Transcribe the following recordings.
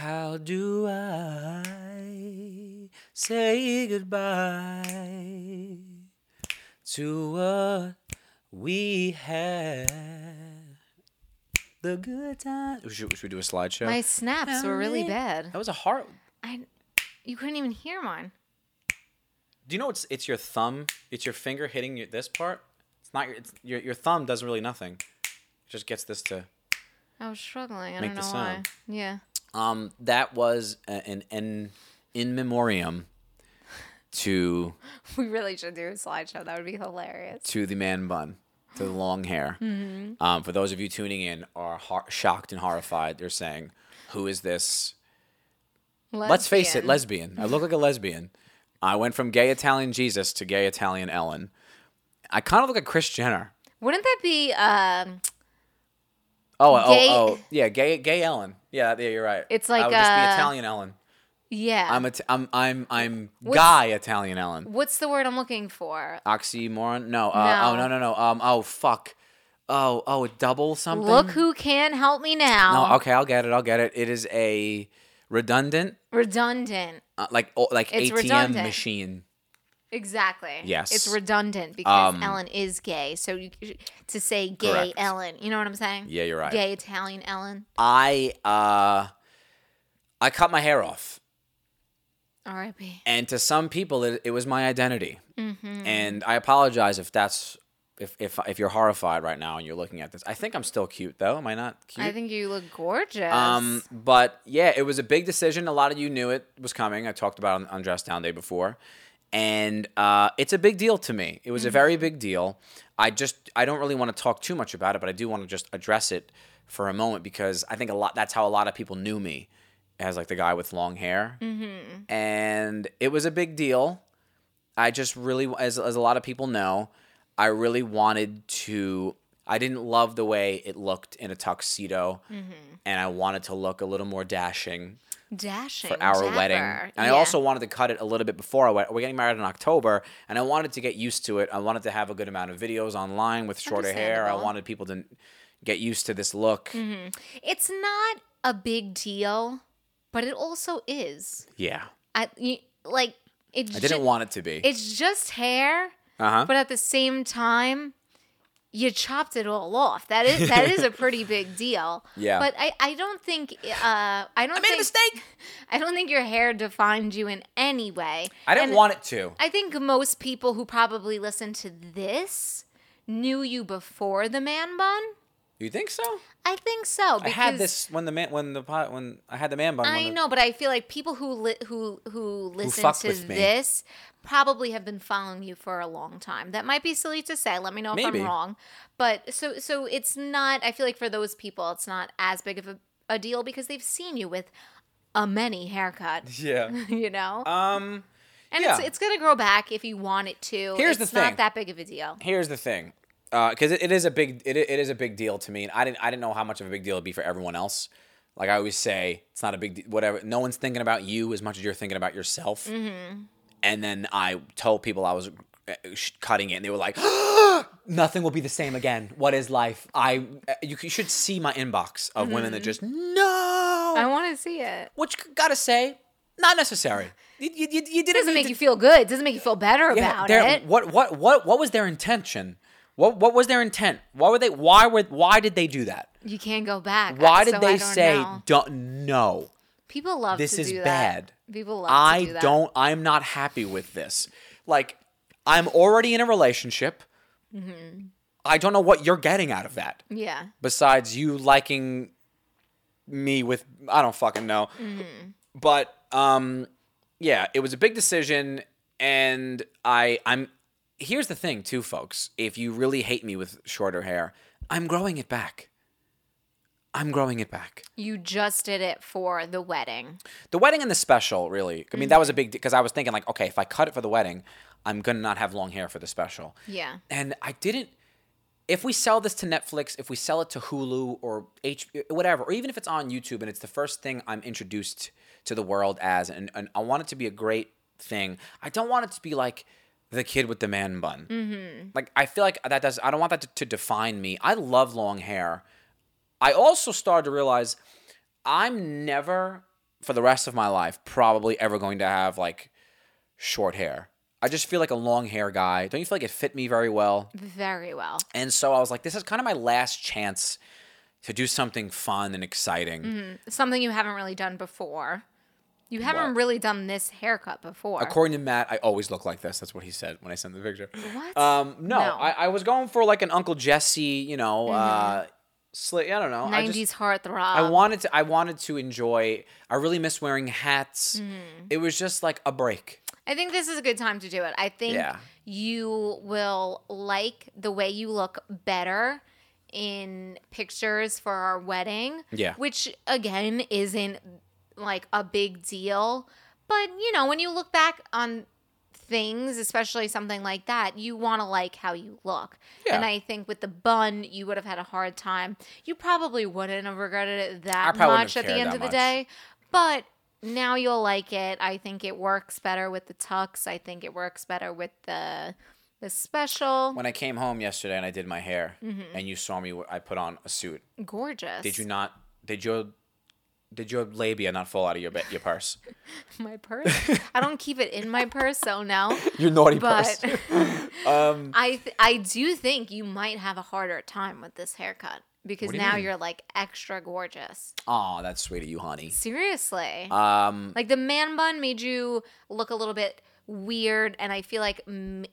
How do I say goodbye to what we had? The good time. Should, should we do a slideshow? My snaps were really bad. that was a hard. I, you couldn't even hear mine. Do you know it's it's your thumb? It's your finger hitting your, this part. It's not your. It's your your thumb does really nothing. It just gets this to. I was struggling. I Make don't the know why. sound. Yeah. Um, that was a- an an in memoriam to We really should do a slideshow. That would be hilarious. to the man bun, to the long hair. Um, for those of you tuning in, are hor- shocked and horrified. They're saying, "Who is this?" Let's face it, Lesbian. lesbian. I look like a lesbian. I went from gay Italian Jesus to gay Italian Ellen. I kind of look like Kris Jenner. Wouldn't that be? Um, Oh, Gay- oh, oh, yeah, gay, gay Ellen. Yeah, yeah, you're right. It's like I would just be uh, Italian Ellen. yeah. I'm, a, I'm, I'm, I'm What's- guy Italian Ellen. What's the word I'm looking for? Oxymoron? No. Uh, Oh No. no no no. Um. Oh fuck. Oh oh. A double something. Look who can help me now. No. Okay. I'll get it. I'll get it. It is a redundant, Redundant. uh, like oh, like It's ATM redundant. machine. Exactly. Yes. It's redundant because Um, Ellen is gay. So you to say gay Correct. Ellen, you know what I'm saying? Yeah, you're right. Gay Italian Ellen. I uh, I cut my hair off, R.I.P. and to some people, it, it was my identity. Mm-hmm. And I apologize if that's if if if you're horrified right now and you're looking at this. I think I'm still cute though. Am I not cute? I think you look gorgeous. Um, but yeah, it was a big decision. A lot of you knew it was coming. I talked about it on, on Dress Down Day before, and uh, it's a big deal to me. It was a very big deal. I just I don't really want to talk too much about it, but I do want to just address it for a moment because I think a lot. That's how a lot of people knew me as like the guy with long hair, mm-hmm. and it was a big deal. I just really, as as a lot of people know, I really wanted to. I didn't love the way it looked in a tuxedo, and I wanted to look a little more dashing Dashing for our dapper. wedding. And I also wanted to cut it a little bit before our wedding. We're getting married in October, and I wanted to get used to it. I wanted to have a good amount of videos online with shorter hair. I wanted people to get used to this look. It's not a big deal, but it also is. Yeah, I you, like it's I didn't ju- want it to be. It's just hair, Uh huh. but at the same time, you chopped it all off. That is that is a pretty big deal. Yeah. But I, I don't think uh I don't I made a think mistake. I don't think your hair defined you in any way. I didn't And want it to. I think most people who probably listen to this knew you before the man bun. You think so? I think so. I had this when the man when the pot when I had the man bun. I the- know, but I feel like people who li- who who listen fucked to this probably have been following you for a long time. That might be silly to say. Let me know if Maybe. I'm wrong. But so so it's not. I feel like for those people, it's not as big of a, a deal because they've seen you with a many haircut. Yeah. You know, Um. and yeah. it's it's gonna grow back if you want it to. Here's the it's not that big of a deal. here's the thing because it, it is a big it, it is a big deal to me and i didn't i didn't know how much of a big deal it'd be for everyone else like i always say it's not a big de- whatever no one's thinking about you as much as you're thinking about yourself and then i told people i was uh, cutting it and they were like nothing will be the same again what is life i uh, you should see my inbox of women that just no I want to see it. which gotta say not necessary you, you, you, didn't doesn't make to- you feel good. It doesn't make you feel better about their- it. What what what what was their intention? What what was their intent? Why were they why were why did they do that? You can't go back. Why did I they don't say know. don't no? People love This to is do that. bad. People love I to do that. don't I'm not happy with this. Like I'm already in a relationship. Mm-hmm. I don't know what you're getting out of that. Yeah. Besides you liking me with I don't fucking know. Mm-hmm. But um yeah, it was a big decision and I I'm here's the thing too folks. If you really hate me with shorter hair, I'm growing it back. I'm growing it back. You just did it for the wedding. The wedding and the special, really. I mean, that was a big because I was thinking like, okay, if I cut it for the wedding, I'm gonna not have long hair for the special. Yeah. And I didn't. If we sell this to Netflix, if we sell it to Hulu or H, whatever, or even if it's on YouTube and it's the first thing I'm introduced to the world as, and, and I want it to be a great thing. I don't want it to be like the kid with the man bun. Mm-hmm. Like I feel like that does. I don't want that to, to define me. I love long hair. I also started to realize I'm never for the rest of my life probably ever going to have like short hair. I just feel like a long hair guy. Don't you feel like it fit me very well? Very well. And so I was like, this is kind of my last chance to do something fun and exciting. Something you haven't really done before. You haven't really done this haircut before. According to Matt, I always look like this. That's what he said when I sent the picture. What? Um, no, No. Mm-hmm. I, I was going for like an Uncle Jesse, you know, uh, slit. I don't know. I 90s just, heartthrob. I wanted to. I wanted to enjoy. I really miss wearing hats. Mm-hmm. It was just like a break. I think this is a good time to do it. I think Yeah. you will like the way you look better in pictures for our wedding. Yeah. Which again isn't like a big deal. But you know, when you look back on things, especially something like that, you want to like how you look. Yeah. And I think with the bun, you would have had a hard time. You probably wouldn't have regretted it that much at the end of the much. day. But now you'll like it. I think it works better with the tux. I think it works better with the the special. When I came home yesterday and I did my hair, Mm-hmm. and you saw me, I put on a suit. Gorgeous. Did you not? Did your did your labia not fall out of your your purse? my purse? I don't keep it in my purse, so no. Your naughty But Um, I th- I do think you might have a harder time with this haircut because you now mean? you're like extra gorgeous. oh, that's sweet of you, honey. Seriously. Um, Like the man bun made you look a little bit weird, and I feel like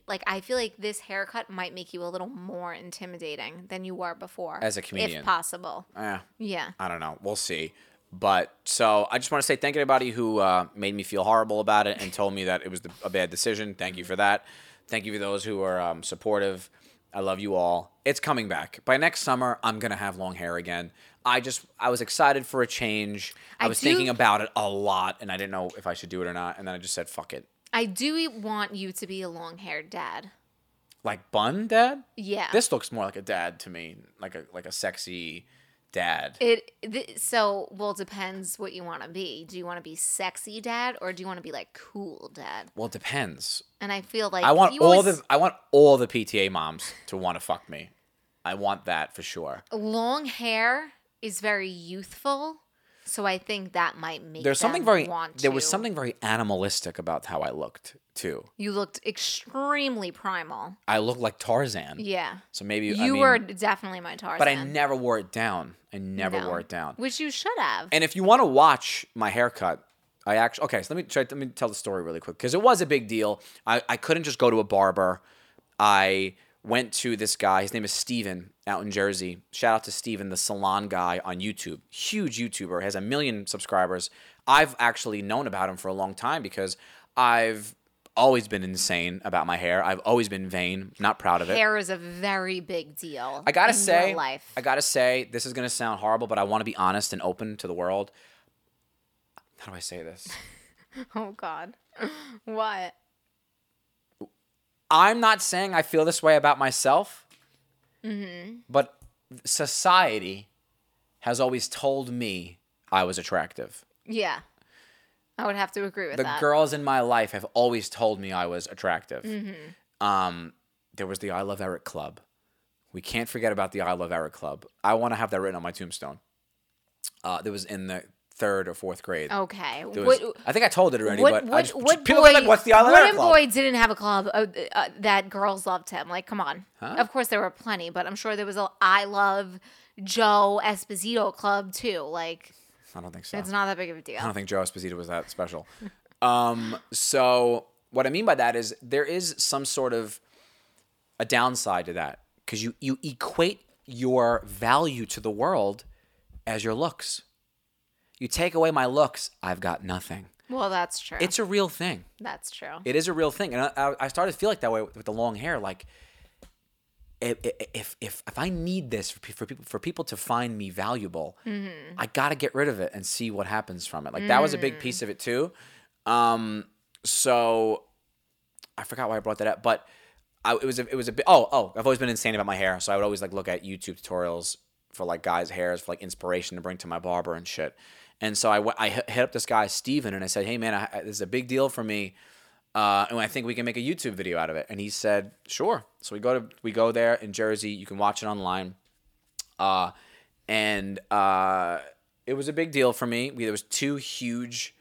like I feel like this haircut might make you a little more intimidating than you were before, As a comedian. if possible. eh, Yeah, I don't know. We'll see. But so I just want to say thank you to everybody who uh, made me feel horrible about it and told me that it was the, a bad decision. Thank you for that. Thank you for those who are um, supportive. I love you all. It's coming back. By next summer, I'm gonna have long hair again. I just I was excited for a change. I, I was do- thinking about it a lot, and I didn't know if I should do it or not. And then I just said, "Fuck it." I do want you to be a long haired dad. Like bun dad. Yeah, This looks more like a dad to me, like a like a sexy dad. it. Th- so well, depends what you want to be. Do you want to be sexy dad or do you want to be like cool dad? well, it depends. And I feel like I want all always- the I want all the PTA moms to want to fuck me. I want that for sure. long hair is very youthful. So I think that might make There's something very want there was something very animalistic about how I looked too. You looked extremely primal. I looked like Tarzan. Yeah. So maybe You I mean, were definitely my Tarzan. but I never wore it down. I never No. wore it down. Which you should have. And if you want to watch my haircut, I actually okay. So let me try. Let me tell the story really quick because it was a big deal. I I couldn't just go to a barber. I went to this guy. His name is Steven out in Jersey. Shout out to Steven, the salon guy on YouTube. Huge YouTuber, has a million subscribers. I've actually known about him for a long time because I've always been insane about my hair. I've always been vain, not proud of it. Hair is a very big deal. I gotta say. I gotta say, this is gonna sound horrible, but I want to be honest and open to the world. How do I say this? oh God. what? I'm not saying I feel this way about myself, but society has always told me I was attractive. Yeah. I would have to agree with that. The that. girls in my life have always told me I was attractive. Mm-hmm. Um, there was the I Love Eric Club. We can't forget about the I Love Eric Club. I want to have that written on my tombstone. Uh, there was in the third or fourth grade. okay. There was- what, I think I told it already, what, but what, just, what people boy, like, "What's the I Love what Eric Club?" boy didn't have a club uh, uh, that girls loved him? Like, come on. Of course, there were plenty, but I'm sure there was a I love Joe Esposito club too. Like, I don't think so. it's not that big of a deal. I don't think Joe Esposito was that special. um, so what I mean by that is there is some sort of a downside to that because you you equate your value to the world as your looks. You take away my looks, I've got nothing. Well, that's true. It's a real thing. that's true. It is a real thing, and I, I- started to feel like that way with the long hair. Like, if if if, if I need this for, for people for people to find me valuable, I got to get rid of it and see what happens from it. Like that was a big piece of it too. Um, so I forgot why I brought that up, but I, it was a, it was a bit. Oh oh, I've always been insane about my hair, so I would always like look at YouTube tutorials for like guys' hairs for like inspiration to bring to my barber and shit. And so I I hit up this guy Steven and I said, "Hey man, I- this is a big deal for me, uh, and I think we can make a YouTube video out of it." And he said, "Sure." So we go to we go there in Jersey. You can watch it online, uh, and uh, it was a big deal for me. We, there was two huge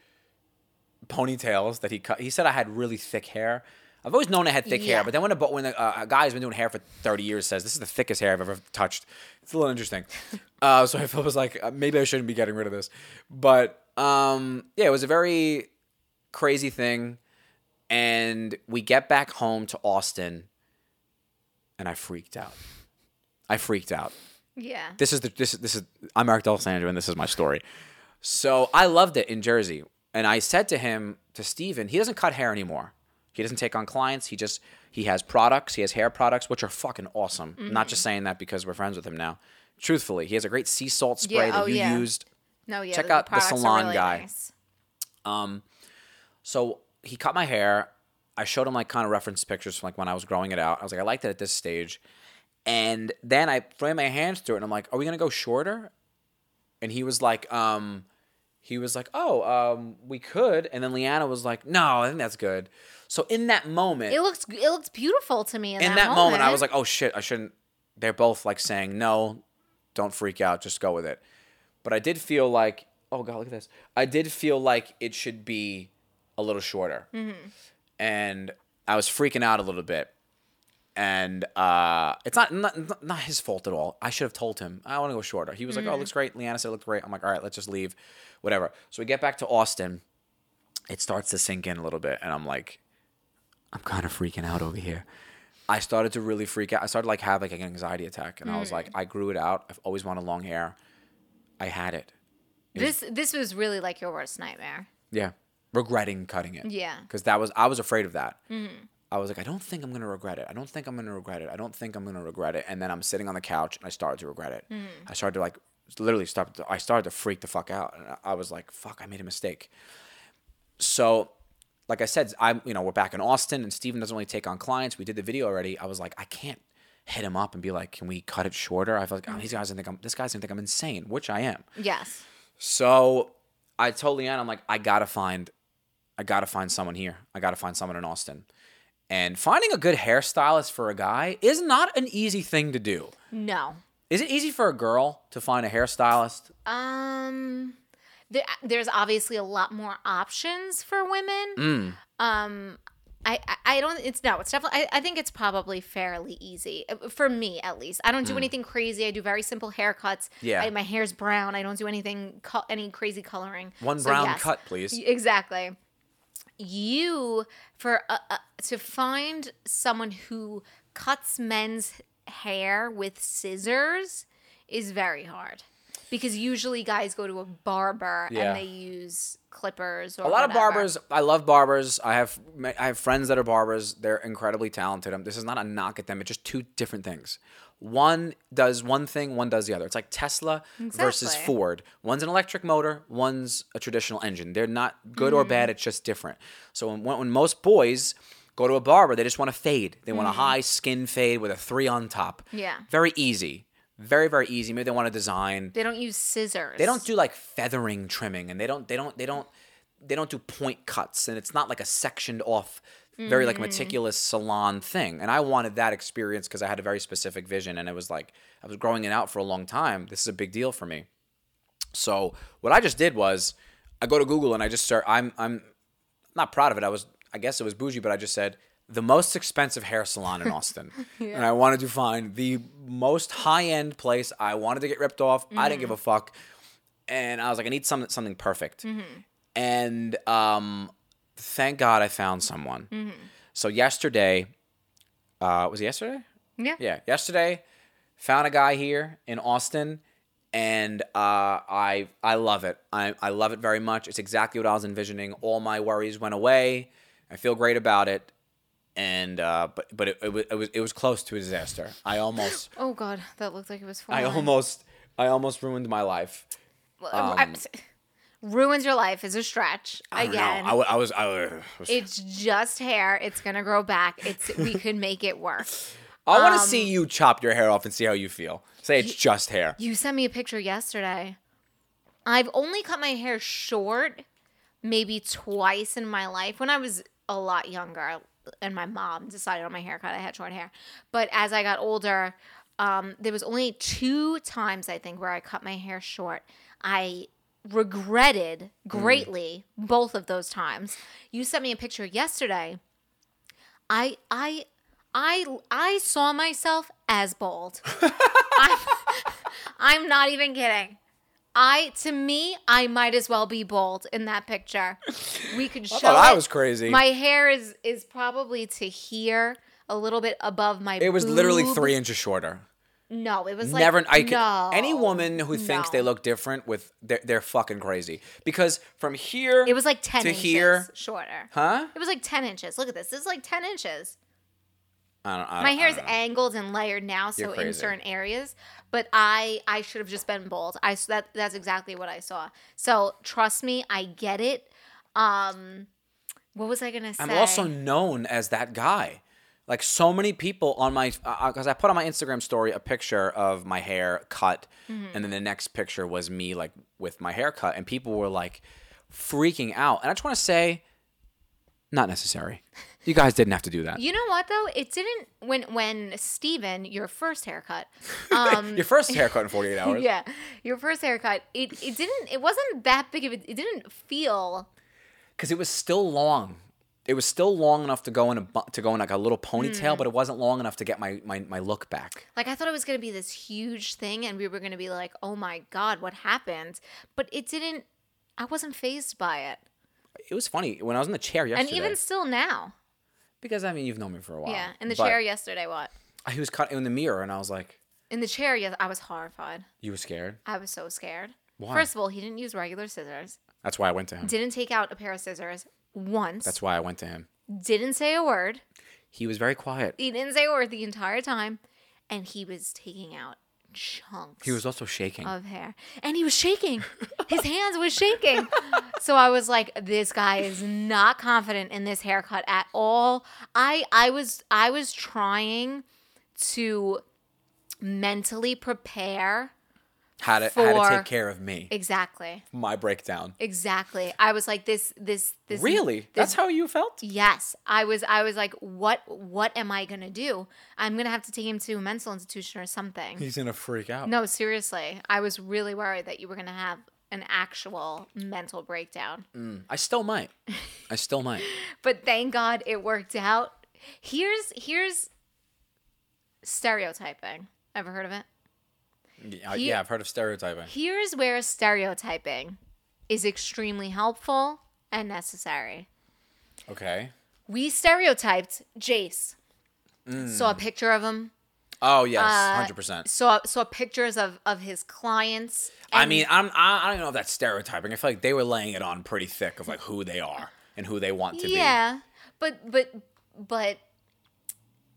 ponytails that he cut. He said I had really thick hair. I've always known I had thick Yeah. hair, but then when a, when a, a guy who's been doing hair for 30 years says this is the thickest hair I've ever touched, it's a little interesting. uh, so I felt- was like, uh, maybe I shouldn't be getting rid of this. But um, yeah, it was a very crazy thing. And we get back home to Austin, and I freaked out. I freaked out Yeah. this is the this is this is I'm Eric D'Alessandro and this is my story. So I loved it in Jersey, and I said to him to Steven, he doesn't cut hair anymore. He doesn't take on clients. He just he has products. He has hair products, which are fucking awesome. I'm Not just saying that because we're friends with him now. Truthfully, he has a great sea salt spray Yeah, that oh, you yeah. used. No, yeah. Check the out the salon really guy. nice. So he cut my hair. I showed him like kind of reference pictures from like when I was growing it out. I was like, I liked it at this stage. And then I framed my hands through it and I'm like, are we gonna go shorter? And he was like, um, he was like, oh, um, we could. And then Leanna was like, no, I think that's good. So in that moment, It looks it looks beautiful to me in, in that, moment, I was like, oh shit, I shouldn't. They're both like saying, no, don't freak out, just go with it. But I did feel like, oh god, look at this. I did feel like it should be a little shorter, and I was freaking out a little bit. And uh, it's not, not not his fault at all. I should have told him I want to go shorter. He was like, "Oh, it looks mm. great." Leanna said it looked great. I'm like, "All right, let's just leave, whatever." So we get back to Austin. It starts to sink in a little bit, and I'm like, I'm kind of freaking out over here. I started to really freak out. I started like have like an anxiety attack, and I was like, mm. I grew it out. I've always wanted long hair. I had it. this this was really like your worst nightmare. Yeah, regretting cutting it. Yeah. because that was I was afraid of that. Mm-hmm. I was like, I don't think I'm gonna regret it. I don't think I'm gonna regret it. I don't think I'm gonna regret it. And then I'm sitting on the couch and I started to regret it. Mm. I started to like literally start. To, I started to freak the fuck out, and I- was like, fuck, I made a mistake. So, like I said, I'm you know we're back in Austin, and Steven doesn't really take on clients. We did the video already. I was like, I can't hit him up and be like, can we cut it shorter? I feel like oh, these mm. guys gonna think I'm this guy's gonna think I'm insane, which I am. Yes. So I told Leanne, I'm like, I gotta find, I gotta find someone here. I gotta find someone in Austin. And finding a good hairstylist for a guy is not an easy thing to do. No. Is it easy for a girl to find a hairstylist? Um, there, there's obviously a lot more options for women. Mm. Um, I, I, don't. It's no. It's definitely. I, I think it's probably fairly easy uh, for me, at least. I don't do anything crazy. I do very simple haircuts. Mm. Yeah. I, my hair's brown. I don't do anything. Any crazy coloring. One So, brown yes. cut, please. Exactly. You for uh, uh, to find someone who cuts men's hair with scissors is very hard because usually guys go to a barber Yeah. and they use clippers or A lot of barbers. I love barbers. I have I have friends that are barbers. They're incredibly talented. Um, This is not a knock at them. It's just two different things. One does one thing, one does the other. It's like Tesla versus Ford. One's an electric motor, one's a traditional engine. They're not good or Mm-hmm. bad. It's just different. So when, when most boys go to a barber, they just want a fade. They want a high skin fade with a three on top. Mm-hmm. Yeah. Very easy. Very very easy. Maybe they want to design. They don't use scissors. They don't do like feathering trimming, and they don't they don't they don't they don't do point cuts, and it's not like a sectioned off, very like mm-hmm. meticulous salon thing. And I wanted that experience because I had a very specific vision, and it was like I was growing it out for a long time. This is a big deal for me. So what I just did was I go to Google and I just start. I'm I'm not proud of it. I was I guess it was bougie, but I just said the most expensive hair salon in Austin, and I wanted to find the most high end place. I wanted to get ripped off. I didn't give mm-hmm. a fuck, and I was like, I need something something perfect. Mm-hmm. And um, thank God I found someone. So yesterday, uh, was it yesterday? Yeah. Yeah, yesterday, found a guy here in Austin, and uh, I I love it. I I love it very much. It's exactly what I was envisioning. All my worries went away. I feel great about it, and uh, but but it, it, was, it was it was close to a disaster. I almost Oh god, that looked like it was Falling. I almost I almost ruined my life. I- ruins your life is a stretch. I. Again, I, I was I was. it's just hair. It's gonna grow back. It's we could make it work. I want to um, see you chop your hair off and see how you feel. Say it's just hair. You sent me a picture yesterday. I've only cut my hair short maybe twice in my life when I was a lot younger and my mom decided on my haircut. I had short hair. But as I got older, um, there was only two times I think where I cut my hair short. I regretted mm. greatly both of those times. You sent me a picture yesterday. I I I I saw myself as bald. I'm, I'm not even kidding. I to me, I might as well be bald in that picture. We could show. thought I was crazy. My hair is is probably to here, a little bit above my. It was literally three inches shorter. No, it was like Never. I could. no, Any woman who thinks they look different with they're, they're fucking crazy because from here It was like ten to inches here, shorter. huh? It was like ten inches. Look at this. This is like ten inches. I don't, I My don't- I hair's don't know. angled and layered now, so in certain areas. But I I should have just been bold. I that that's exactly what I saw. So trust me, I get it. Um, what was I gonna say? I'm also known as that guy. Like so many people on my, because I put on my Instagram story a picture of my hair cut, Mm-hmm. and then the next picture was me like with my hair cut, and people were like freaking out. And I just want to say, not necessary. You guys didn't have to do that. You know what though? It didn't when when Steven, your first haircut. Um Your first haircut in 48 hours. yeah, your first haircut. It it didn't it wasn't that big of a it didn't feel because it was still long. It was still long enough to go in a to go in like a little ponytail, Hmm. but it wasn't long enough to get my, my my look back. like I thought it was gonna be this huge thing and we were gonna be like, oh my god, what happened? But it didn't I wasn't phased by it. It was funny when I was in the chair yesterday. And even still now. because I mean you've known me for a while. Yeah. In the chair yesterday, what? He was cut in the mirror, and I was like, In the chair, yes, I was horrified. "You were scared." I was so scared. Why? First of all, he didn't use regular scissors. That's why I went to him. Didn't take out a pair of scissors once. That's why I went to him. didn't say a word. He was very quiet. He didn't say a word the entire time, and he was taking out chunks. He was also shaking. of hair, and he was shaking. His hands was shaking. So I was like, "This guy is not confident in this haircut at all." I I was I was trying to mentally prepare how to how to take care of me. exactly, My breakdown. exactly. I was like, "This this this Really? this- That's how you felt? Yes, I was. I was like, "What? What am I gonna do? I'm gonna have to take him to a mental institution or something." He's gonna freak out. No, seriously, I was really worried that you were gonna have an actual mental breakdown. Mm, I still might. I still might. But thank God it worked out. Here's here's stereotyping. Ever heard of it? Yeah, yeah, I've heard of stereotyping. Here's where stereotyping is extremely helpful and necessary. Okay. We stereotyped Jace. Saw a picture of him. Oh yes, Uh, hundred percent. Saw saw pictures of of his clients. I mean, I'm I, I don't know if that's stereotyping. I feel like they were laying it on pretty thick of like who they are and who they want to be. yeah, but but but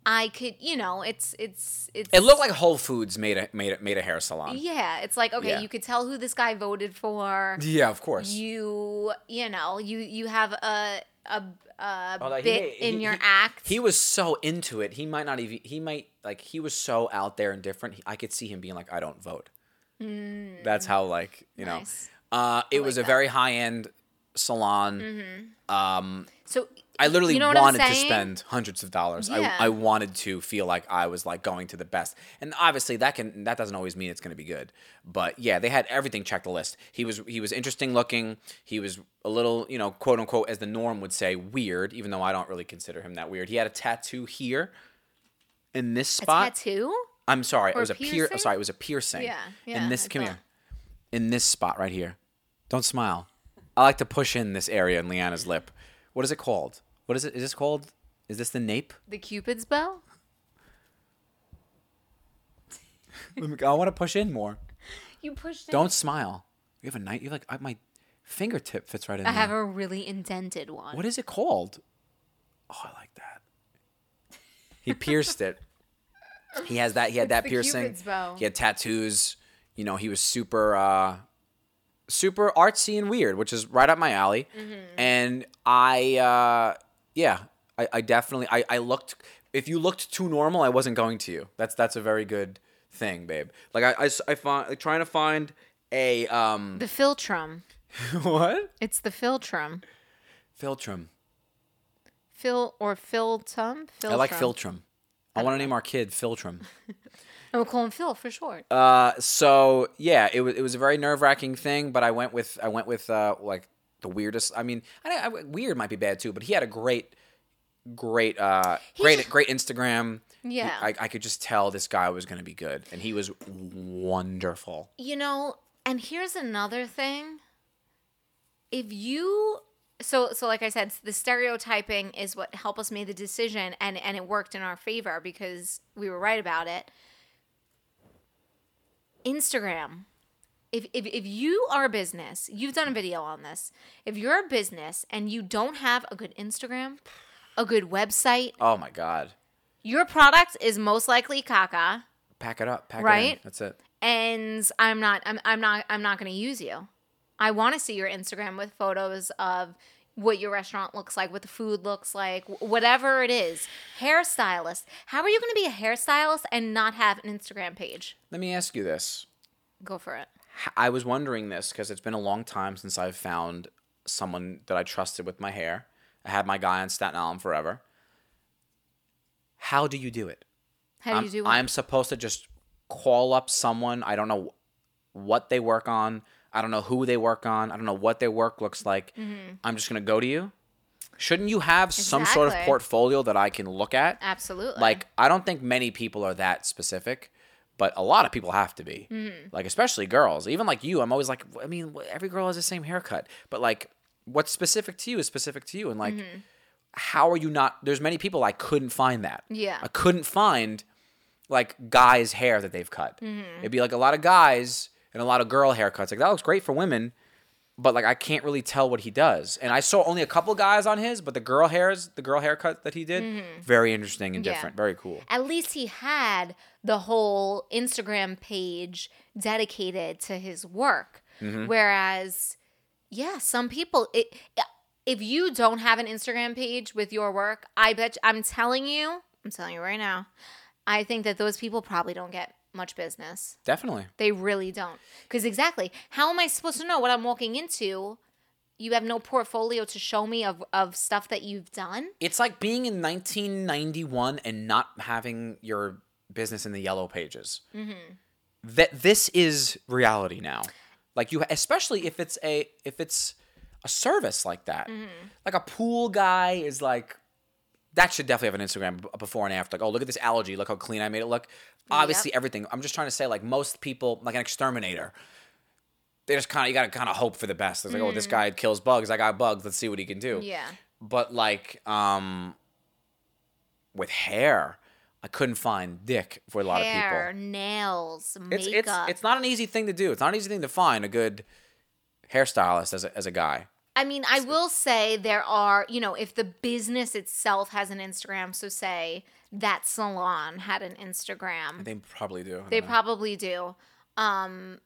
I could, you know, it's it's it's. It looked like Whole Foods made a made a, made a hair salon. Yeah, it's like okay, Yeah. you could tell who this guy voted for. Yeah, of course. You you know you you have a a, a Oh, bit he- he- in your he- act. He was so into it. He might not even. He might like. He was so out there and different. He- I could see him being like, I don't vote. That's how like you know. Mm. Nice. Uh, it was a that. very high end salon. Um, so I literally you know wanted to spend hundreds of dollars. Yeah. I, I wanted to feel like I was like going to the best. And obviously that can that doesn't always mean it's going to be good. But yeah, they had everything checked the list. He was he was interesting looking. He was a little, you know, quote unquote as the norm would say, weird, even though I don't really consider him that weird. He had a tattoo here in this a spot. tattoo. I'm sorry, it was a pier oh, piercing? sorry, it was a piercing. Yeah, yeah, In this I come thought. here. In this spot right here. Don't smile. I like to push in this area in Leanna's lip. What is it called? What is it? Is this called? Is this the nape? The Cupid's bow. I want to push in more. You pushed. Don't smile. You have a night. You like I, my fingertip fits right in I there. have a really indented one. What is it called? Oh, I like that. He pierced it. He has that. He had that the piercing. He had tattoos. You know, he was super, uh, super artsy and weird, which is right up my alley. Mm-hmm. And I, uh, yeah, I, I definitely, I, I looked. If you looked too normal, I wasn't going to you. That's that's a very good thing, babe. Like I find like trying to find a um The Philtrum. what It's the Philtrum. Philtrum. Phil or Filtum. Philtrum. I like Philtrum. I want to name our kid philtrum. And we'll call him Phil for short. Uh, so yeah, it was it was a very nerve wracking thing, but I went with I went with uh like the weirdest. I mean, I, I, weird might be bad too, but he had a great, great, uh, great, just- great Instagram. Yeah. I, I could just tell this guy was going to be good, and he was wonderful. You know, and here's another thing. If you so so like I said, the stereotyping is what helped us make the decision and and it worked in our favor because we were right about it. Instagram. If, if, if you are a business, you've done a video on this. If you're a business and you don't have a good Instagram, a good website, Oh my god, your product is most likely caca. pack it up, pack it in. Right? That's it. and I'm not I'm, I'm not I'm not going to use you. I want to see your Instagram with photos of what your restaurant looks like, what the food looks like, wh- whatever it is. Hairstylist. How are you going to be a hairstylist and not have an Instagram page? Let me ask you this. Go for it. I was wondering this because it's been a long time since I've found someone that I trusted with my hair. I had my guy on Staten Island forever. How do you do it? How do I'm, you do it? I'm supposed to just call up someone. I don't know what they work on. I don't know who they work on. I don't know what their work looks like. Mm-hmm. I'm just going to go to you. Shouldn't you have some sort of portfolio that I can look at? Absolutely. Like, I don't think many people are that specific, but a lot of people have to be. Mm-hmm. Like, especially girls. Even like you, I'm always like, I mean, every girl has the same haircut. But like, what's specific to you is specific to you. And like, Mm-hmm. how are you not? There's many people I couldn't find that. Yeah. I couldn't find like guys' hair that they've cut. Mm-hmm. It'd be like a lot of guys and a lot of girl haircuts. Like that looks great for women, but like I can't really tell what he does. And I saw only a couple guys on his, but the girl hairs, the girl haircut that he did, very interesting and Mm-hmm. Yeah. different, very cool. at least he had the whole Instagram page dedicated to his work. Mm-hmm. Whereas, yeah, some people, it, if you don't have an Instagram page with your work, I bet I'm telling you, I'm telling you right now, I think that those people probably don't get much business. Definitely. They really don't. Because exactly, how am I supposed to know what I'm walking into? You have no portfolio to show me of, of stuff that you've done. It's like being in 1991 and not having your business in the yellow pages. Mm-hmm. That this is reality now. Like you, especially if it's a if it's a service like that. Mm-hmm. Like a pool guy is like that should definitely have an Instagram before and after. Like, oh, look at this algae. Look how clean I made it look. Obviously, everything. I'm just trying to say, like, most people, like an exterminator, they just kind of, you got to kind of hope for the best. It's like, oh, this guy kills bugs. I got bugs. Let's see what he can do Yeah. but like um with hair i couldn't find dick for a lot Hair, of people nails, it's makeup. it's it's not an easy thing to do it's not an easy thing to find a good hairstylist as a, as a guy I mean, I will say there are, you know, if the business itself has an Instagram, so say that salon had an Instagram, they probably do they know. probably do. Um,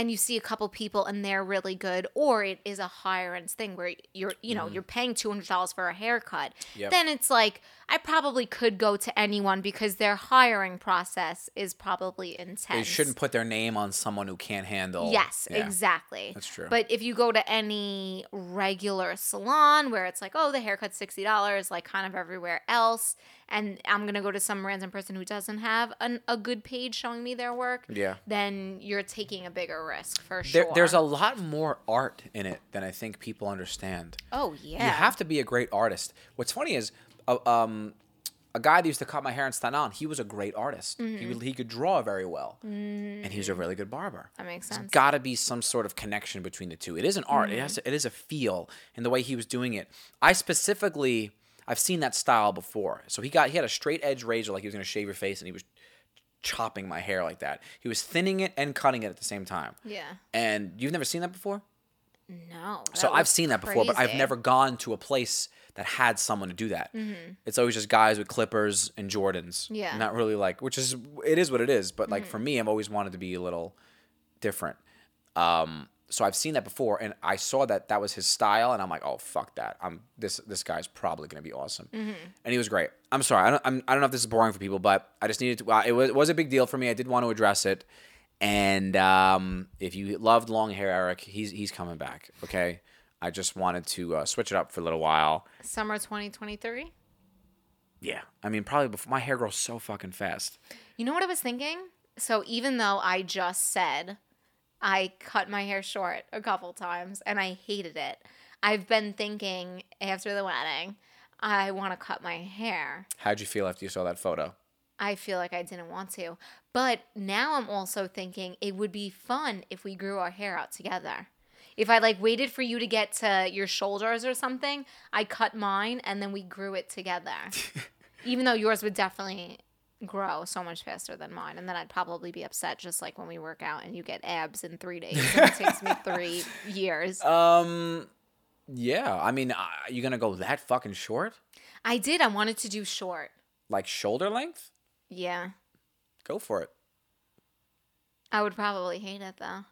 and you see a couple people and they're really good, or it is a higher end thing where you're, you know, mm-hmm. you're paying two hundred dollars for a haircut. Yep. Then it's like I probably could go to anyone because their hiring process is probably intense. they shouldn't put their name on someone who can't handle Yes, Yeah. exactly. That's true. But if you go to any regular salon where it's like, oh, the haircut's sixty dollars, like kind of everywhere else, and I'm gonna go to some random person who doesn't have an, a good page showing me their work, Yeah. then you're taking a bigger risk for there, sure. there's a lot more art in it than i think people understand oh yeah, You have to be a great artist. What's funny is, uh, um, a guy that used to cut my hair in Staten Island, he was a great artist. He, Mm-hmm. would- he could draw very well, and he was a really good barber. that makes There's sense. got to be some sort of connection between the two. It is an art. It Mm-hmm. has to, it is a feel, and the way he was doing it. I specifically, I've seen that style before. So he got he had a straight edge razor, like he was to shave your face, and he was chopping my hair like that. He was thinning it and cutting it at the same time. yeah, And you've never seen that before? no. So I've seen that before, but I've never gone to a place that had someone to do that. Mm-hmm. It's always just guys with clippers and Jordans. Yeah. Mm-hmm. Not really like, which is, it is what it is. But like for me, I've always wanted to be a little different. Um, so I've seen that before, and I saw that that was his style, and I'm like, oh fuck that! I'm this this guy's probably gonna be awesome, Mm-hmm. and he was great. I'm sorry, I don't I'm, I don't know if this is boring for people, but I just needed to. Uh, it was it was a big deal for me. I did want to address it, and um, if you loved long hair, Eric, he's he's coming back. Okay, I just wanted to uh, switch it up for a little while. Summer 2023. Yeah, I mean probably before my hair grows so fucking fast. You know what I was thinking? So even though I just said I cut my hair short a couple times and I hated it, I've been thinking after the wedding, I want to cut my hair. How'd you feel after you saw that photo? I feel like I didn't want to. But now I'm also thinking it would be fun if we grew our hair out together. If I like waited for you to get to your shoulders or something, I cut mine and then we grew it together. Even though yours would definitely grow so much faster than mine. And then I'd probably be upset just like when we work out and you get abs in three days and it takes me three years. Um, yeah. I mean, are you gonna go that fucking short? I did. I wanted to do short. Like shoulder length? Yeah. Go for it. I would probably hate it though.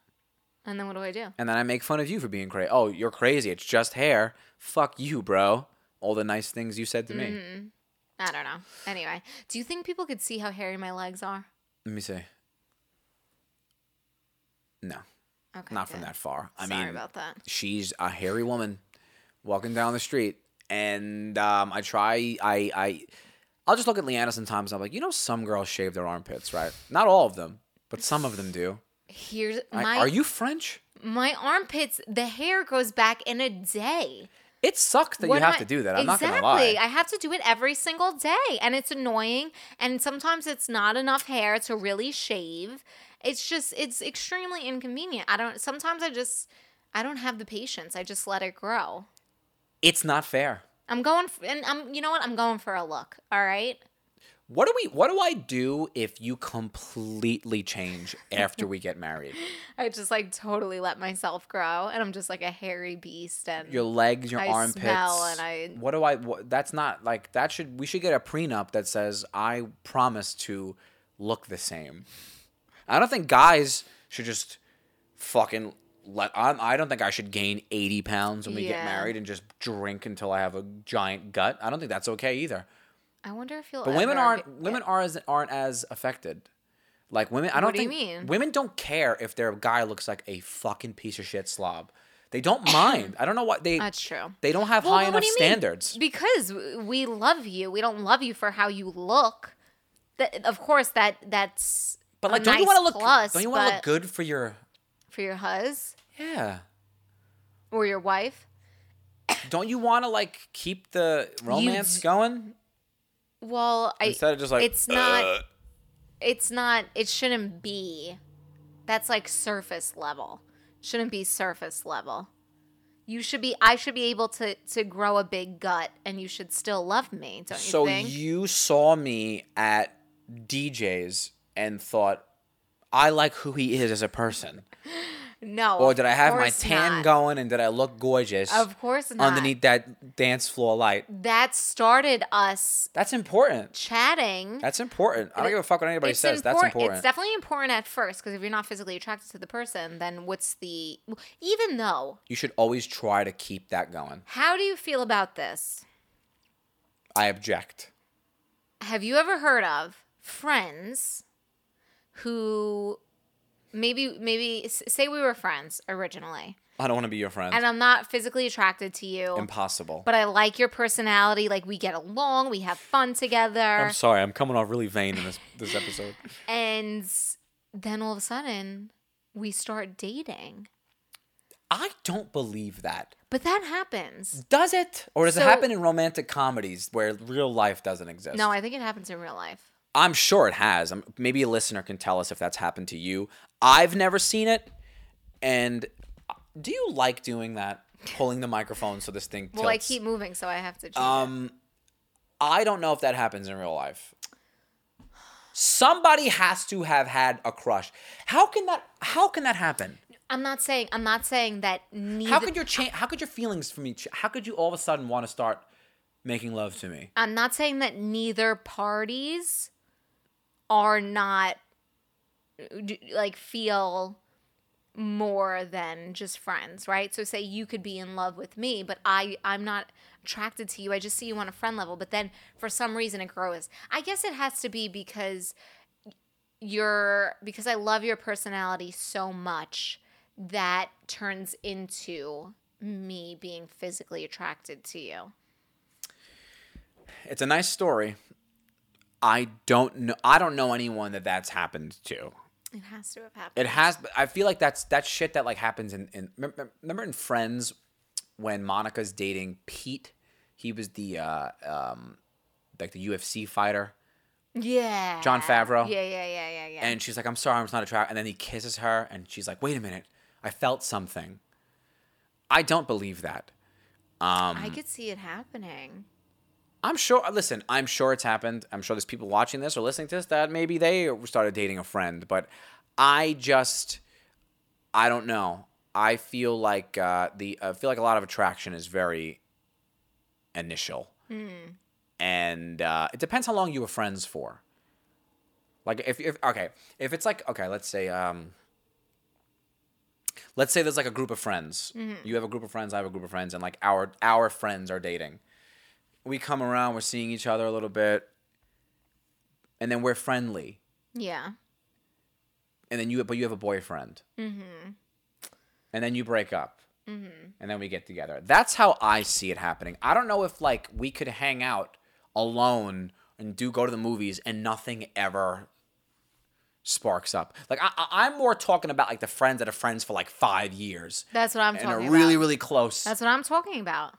And then what do I do? And then I make fun of you for being crazy. Oh, you're crazy. It's just hair. Fuck you, bro. All the nice things you said to me. I don't know. Anyway, do you think people could see how hairy my legs are? Let me see. No, Okay. not from that far. I Sorry mean, about that. she's a hairy woman walking down the street, and um, I try. I I I'll just look at Leanna sometimes. I'm like, you know, some girls shave their armpits, right? Not all of them, but some of them do. Here's I- my are you French? my armpits. The hair grows back in a day. It sucks that you have to do that. I'm exactly. not gonna lie. I have to do it every single day, and it's annoying. And sometimes it's not enough hair to really shave. It's just it's extremely inconvenient. I don't. Sometimes I just I don't have the patience. I just let it grow. It's not fair. I'm going, f and I'm. You know what? I'm going for a look. All right. What do we? What do I do if you completely change after we get married? I just like totally let myself grow, and I'm just like a hairy beast. And Your legs, your I armpits. smell and I- What do I? What, that's not like that. Should we should get a prenup that says I promise to look the same. I don't think guys should just fucking let. I'm, I don't think I should gain eighty pounds when we get married and just drink until I have a giant gut. I don't think that's okay either. I wonder if you'll. But women aren't get- women are as aren't as affected. Like women, I don't What do you think mean? women don't care if their guy looks like a fucking piece of shit slob. They don't mind. I don't know what they That's true. they don't have Well, high enough you mean? standards. Because we love you. We don't love you for how you look. That, of course, that that's. But like, don't you want to look? plus, don't you want to look good for your? for your hus Yeah. or your wife? Don't you want to like keep the romance going Well, I. instead of just like it's not. "Ugh." It's not. It shouldn't be. That's like surface level. Shouldn't be surface level. You should be. I should be able to to grow a big gut, and you should still love me. Don't you So think? you saw me at DJ's and thought I like who he is as a person. no. Or did I have my tan not. going and did I look gorgeous Of course not. underneath that dance floor light? that started us That's important. chatting. That's important. I don't give a fuck what anybody It's says. That's important- important. It's definitely important at first because if you're not physically attracted to the person, then what's the. Even though, you should always try to keep that going. how do you feel about this? I object. Have you ever heard of friends who maybe, maybe, say we were friends originally, I don't want to be your friend. and I'm not physically attracted to you, Impossible. but I like your personality. Like we get along, we have fun together. I'm sorry. I'm coming off really vain in this this episode. and then all of a sudden, we start dating. I don't believe that. But that happens. Does it? Or does it happen in romantic comedies where real life doesn't exist? No, I think it happens in real life. I'm sure it has. Maybe a listener can tell us if that's happened to you. I've never seen it. And do you like doing that? Pulling the microphone so this thing tilts. Well, I keep moving, so I have to. Um, I don't know if that happens in real life. Somebody has to have had a crush. How can that? How can that happen? I'm not saying. I'm not saying that neither. How could your cha- How could your feelings for me? How could you all of a sudden want to start making love to me? I'm not saying that neither parties are not like feel more than just friends, right? So say you could be in love with me, but I I'm not attracted to you. I just see you on a friend level, but then for some reason it grows. I guess it has to be because you're because I love your personality so much that turns into me being physically attracted to you. It's a nice story. I don't know. I don't know anyone that that's happened to. It has to have happened. It has. but I feel like that's that shit that like happens in in remember, in Friends when Monica's dating Pete. He was the uh, um, like the UFC fighter, yeah. Jon Favreau? Yeah, yeah, yeah, yeah, yeah. and she's like, "I'm sorry, I'm just not attracted." And then he kisses her, and she's like, "Wait a minute, I felt something." I don't believe that. Um, I could see it happening. I'm sure. Listen, I'm sure it's happened. I'm sure there's people watching this or listening to this that maybe they started dating a friend, but I just, I don't know. I feel like uh, the I feel like a lot of attraction is very initial, and uh, it depends how long you were friends for. Like if, if okay, if it's like okay, let's say um, let's say there's like a group of friends. You have a group of friends, I have a group of friends, and like our our friends are dating. We come around, we're seeing each other a little bit, and then we're friendly. Yeah. And then you, but you have a boyfriend. Mm-hmm. And then you break up. Mm-hmm. And then we get together. That's how I see it happening. I don't know if like we could hang out alone and do go to the movies and nothing ever sparks up. Like I, I'm more talking about like the friends that are friends for like five years That's what I'm and talking are really about. really close. That's what I'm talking about.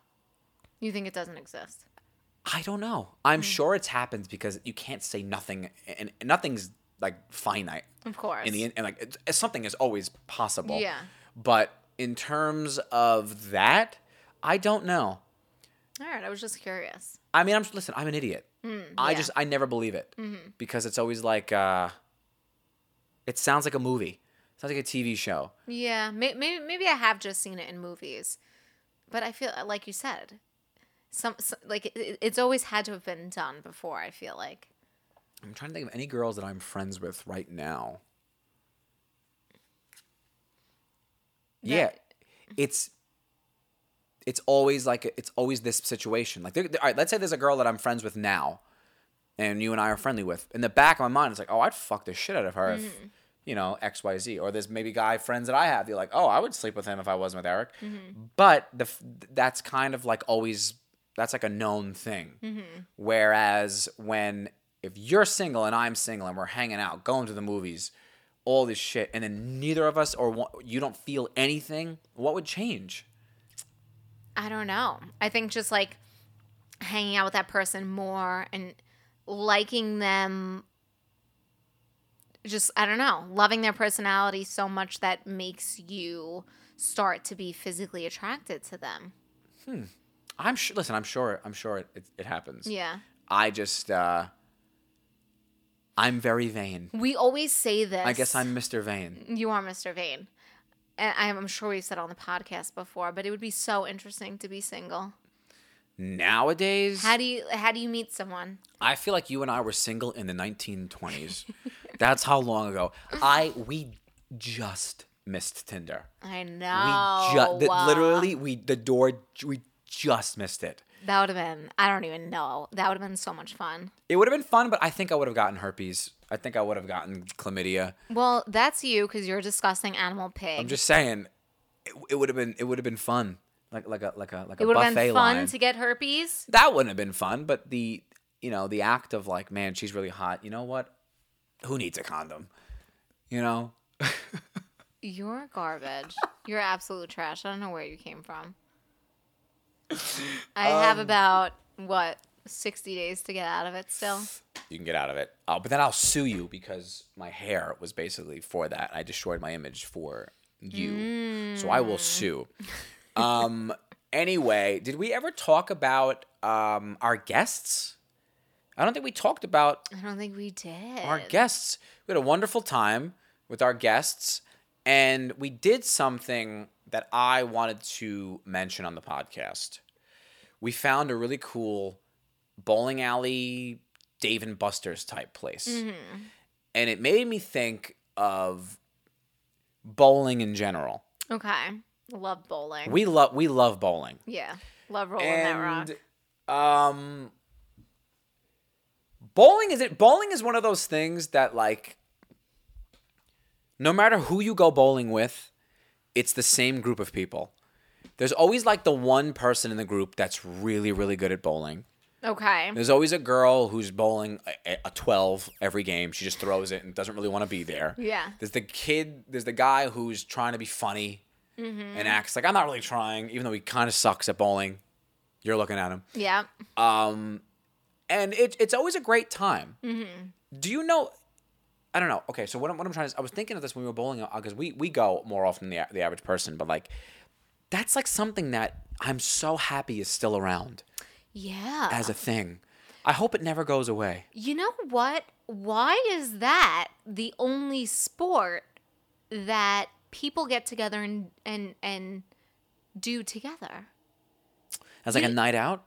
You think it doesn't exist? I don't know. I'm sure it's happened because you can't say nothing, and, and nothing's like finite. Of course. In the and like something is always possible. Yeah. But in terms of that, I don't know. All right, I was just curious. I mean, I'm listen. I'm an idiot. I yeah. Mm-hmm. just I never believe it because it's always like uh, it sounds like a movie. It sounds like a TV show. Yeah, maybe maybe I have just seen it in movies, but I feel like you said, some, s like it, it's always had to have been done before. I feel like. I'm trying to think of any girls that I'm friends with right now. Yeah, it's it's always like it's always this situation. Like, there, there- all right, let's say there's a girl that I'm friends with now, and you and I are friendly with. In the back of my mind, it's like, oh, I'd fuck the shit out of her if mm-hmm. you know X Y Z. Or there's maybe guy friends that I have. You're like, oh, I would sleep with him if I wasn't with Eric. Mm-hmm. But the that's kind of like always that's like a known thing. Mm-hmm. Whereas when if you're single and I'm single and we're hanging out, going to the movies, all this shit, and then neither of us or one, you don't feel anything, what would change? I don't know. I think just like hanging out with that person more and liking them just I don't know, loving their personality so much that makes you start to be physically attracted to them. Hmm. I'm sure. Listen, I'm sure. I'm sure it, it, it happens. Yeah. I just, uh, I'm very vain. We always say this. I guess I'm Mr. Vain. You are Mr. Vain. And I'm sure we've said on the podcast before, but it would be so interesting to be single. Nowadays, How do you how do you meet someone? I feel like you and I were single in the 1920s. That's how long ago. I we just missed Tinder. I We know. just literally we the door we just missed it. That would have been I don't even know. That would have been so much fun. It would have been fun, but I think I would have gotten herpes. I think I would have gotten chlamydia. Well, that's you because you're a disgusting animal pig. I'm just saying, it, it would have been it would have been fun, like like a like a like it a would have buffet been fun line. to get herpes. that wouldn't have been fun, but the you know the act of like, man, she's really hot. You know what? Who needs a condom? You know, You're garbage. you're absolute trash. I don't know where you came from. I have Um, about what sixty days to get out of it still. you can get out of it. Oh, but then I'll sue you because my hair was basically for that. I destroyed my image for you, so I will sue. Um. Anyway, did we ever talk about um our guests? I don't think we talked about I don't think we did. our guests. We had a wonderful time with our guests, and we did something that I wanted to mention on the podcast. We found a really cool bowling alley, Dave and Buster's type place, and it made me think of bowling in general. Okay. Love bowling. We love we love bowling. yeah. Love rolling that rock. Um bowling is it bowling is one of those things that like no matter who you go bowling with, it's the same group of people. There's always like the one person in the group that's really really good at bowling. Okay. There's always a girl who's bowling a, a 12 every game. She just throws it and doesn't really want to be there. Yeah. There's the kid, there's the guy who's trying to be funny and acts like I'm not really trying, even though he kind of sucks at bowling. You're looking at him. Yeah. Um, and it, it's always a great time. Do you know? I don't know. Okay, so what I'm, what I'm trying to, I was thinking of this when we were bowling uh, because we we go more often than the, the average person, but like that's like something that I'm so happy is still around Yeah. as a thing. I hope it never goes away. You know what? Why is that the only sport that people get together and and and do together? As like a night out,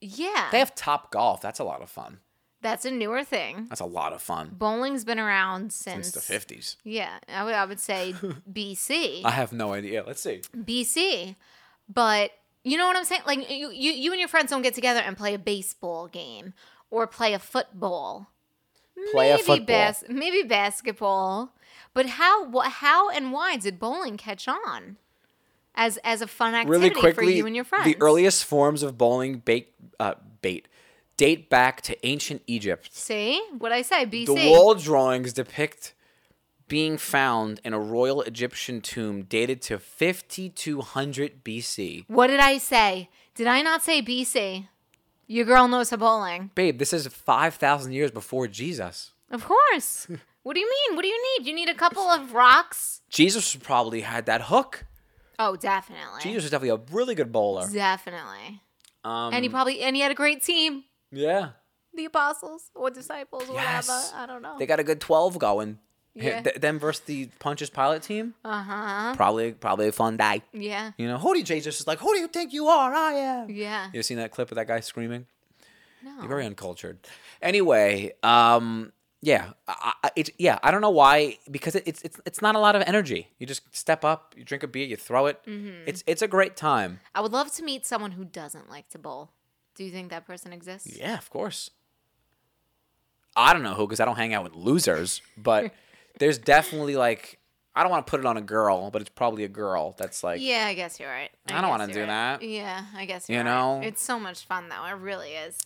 Yeah. they have Top Golf. That's a lot of fun. That's a newer thing. That's a lot of fun Bowling's been around since, since the 50s. Yeah, I would I would say BC. I have no idea. Let's see. BC. But you know what I'm saying? Like you, you, you and your friends don't get together and play a baseball game or play a football. Play a maybe football. Bas- maybe basketball. But how wh- how and why did bowling catch on as as a fun activity really quickly, for you and your friends? the earliest forms of bowling bait, uh, bait date back to ancient Egypt. See what I say? BC. The wall drawings depict being found in a royal Egyptian tomb dated to 5200 BC. What did I say? Did I not say BC? Your girl knows her bowling. Babe, this is 5,000 years before Jesus. Of course. what do you mean? What do you need? You need a couple of rocks? Jesus probably had that hook. Oh, definitely. Jesus was definitely a really good bowler. Definitely. Um, and he probably and he had a great team. Yeah. The apostles or disciples, Yes. whatever. I don't know. They got a good 12 going. Yeah. Th- them versus the Pontius Pilate team. Uh huh. Probably, probably a fun day. Yeah. You know, who do you, Jesus is like, who do you think you are? I am. Yeah. You seen that clip of that guy screaming? No. You're very uncultured. Anyway, um, yeah, I, I, yeah. I don't know why because it, it's it's it's not a lot of energy. You just step up, you drink a beer, you throw it. Mm-hmm. It's it's a great time. I would love to meet someone who doesn't like to bowl. Do you think that person exists? Yeah, of course. I don't know who because I don't hang out with losers, but there's definitely like I don't want to put it on a girl, but it's probably a girl that's like Yeah, I guess you're right. I don't wanna do right. that. Yeah, I guess You know? right. It's so much fun though. It really is.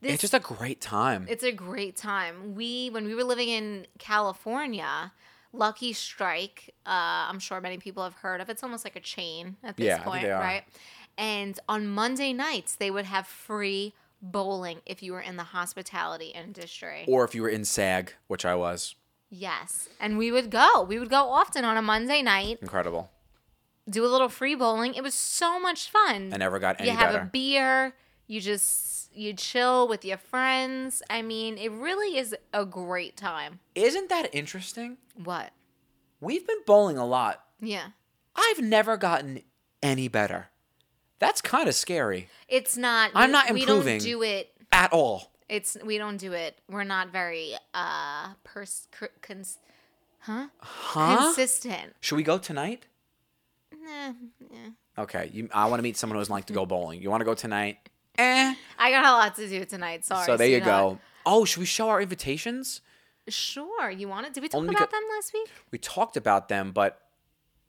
This, it's just a great time. It's a great time. We when we were living in California, Lucky Strike, uh, I'm sure many people have heard of. It's almost like a chain at this Yeah, I point, they are. right? And on Monday nights, they would have free bowling if you were in the hospitality industry. or if you were in SAG, which I was, yes, and we would go. We would go often on a Monday night, incredible. do a little free bowling. It was so much fun. I never got any better. you have better. a beer. You just you chill with your friends. I mean, it really is a great time. Isn't that interesting? What? We've been bowling a lot. Yeah. I've never gotten any better. That's kind of scary It's not. I'm we- not We don't do it. at all. It's we don't do it. We're not very uh pers cr- cons- huh? Huh? consistent. Should we go tonight? Nah, yeah. Okay, you, I want to meet someone who doesn't like to go bowling. You want to go tonight? Eh. I got a lot to do tonight. Sorry. so there you go. Oh, should we show our invitations? Sure. You want it? Did we talk Only about them last week? We talked about them, but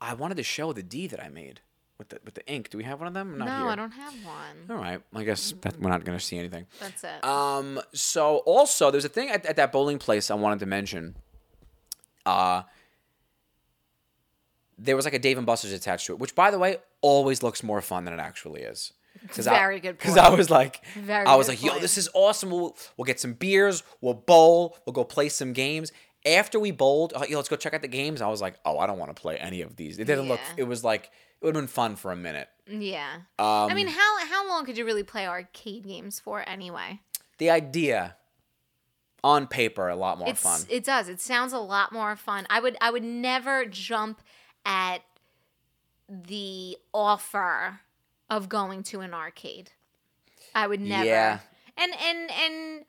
I wanted to show the D that I made with the with the ink. Do we have one of them? Not no, here. I don't have one. All right. I guess that we're not going to see anything. That's it. Um. So also, there's a thing at, at that bowling place I wanted to mention. Uh. There was like a Dave and Buster's attached to it, which, by the way, always looks more fun than it actually is. Cause Very good Because. I was like, Very I was like, yo, this is awesome. We'll we'll get some beers. We'll bowl. We'll go play some games. After we bowled, oh, let's go check out the games. I was like, oh, I don't want to play any of these. It didn't look. It was like it would have been fun for a minute. yeah. Um, I mean, how how long could you really play arcade games for anyway? the idea on paper a lot more it's fun. it does. It sounds a lot more fun. I would I would never jump at the offer of going to an arcade. I would never. Yeah. And and and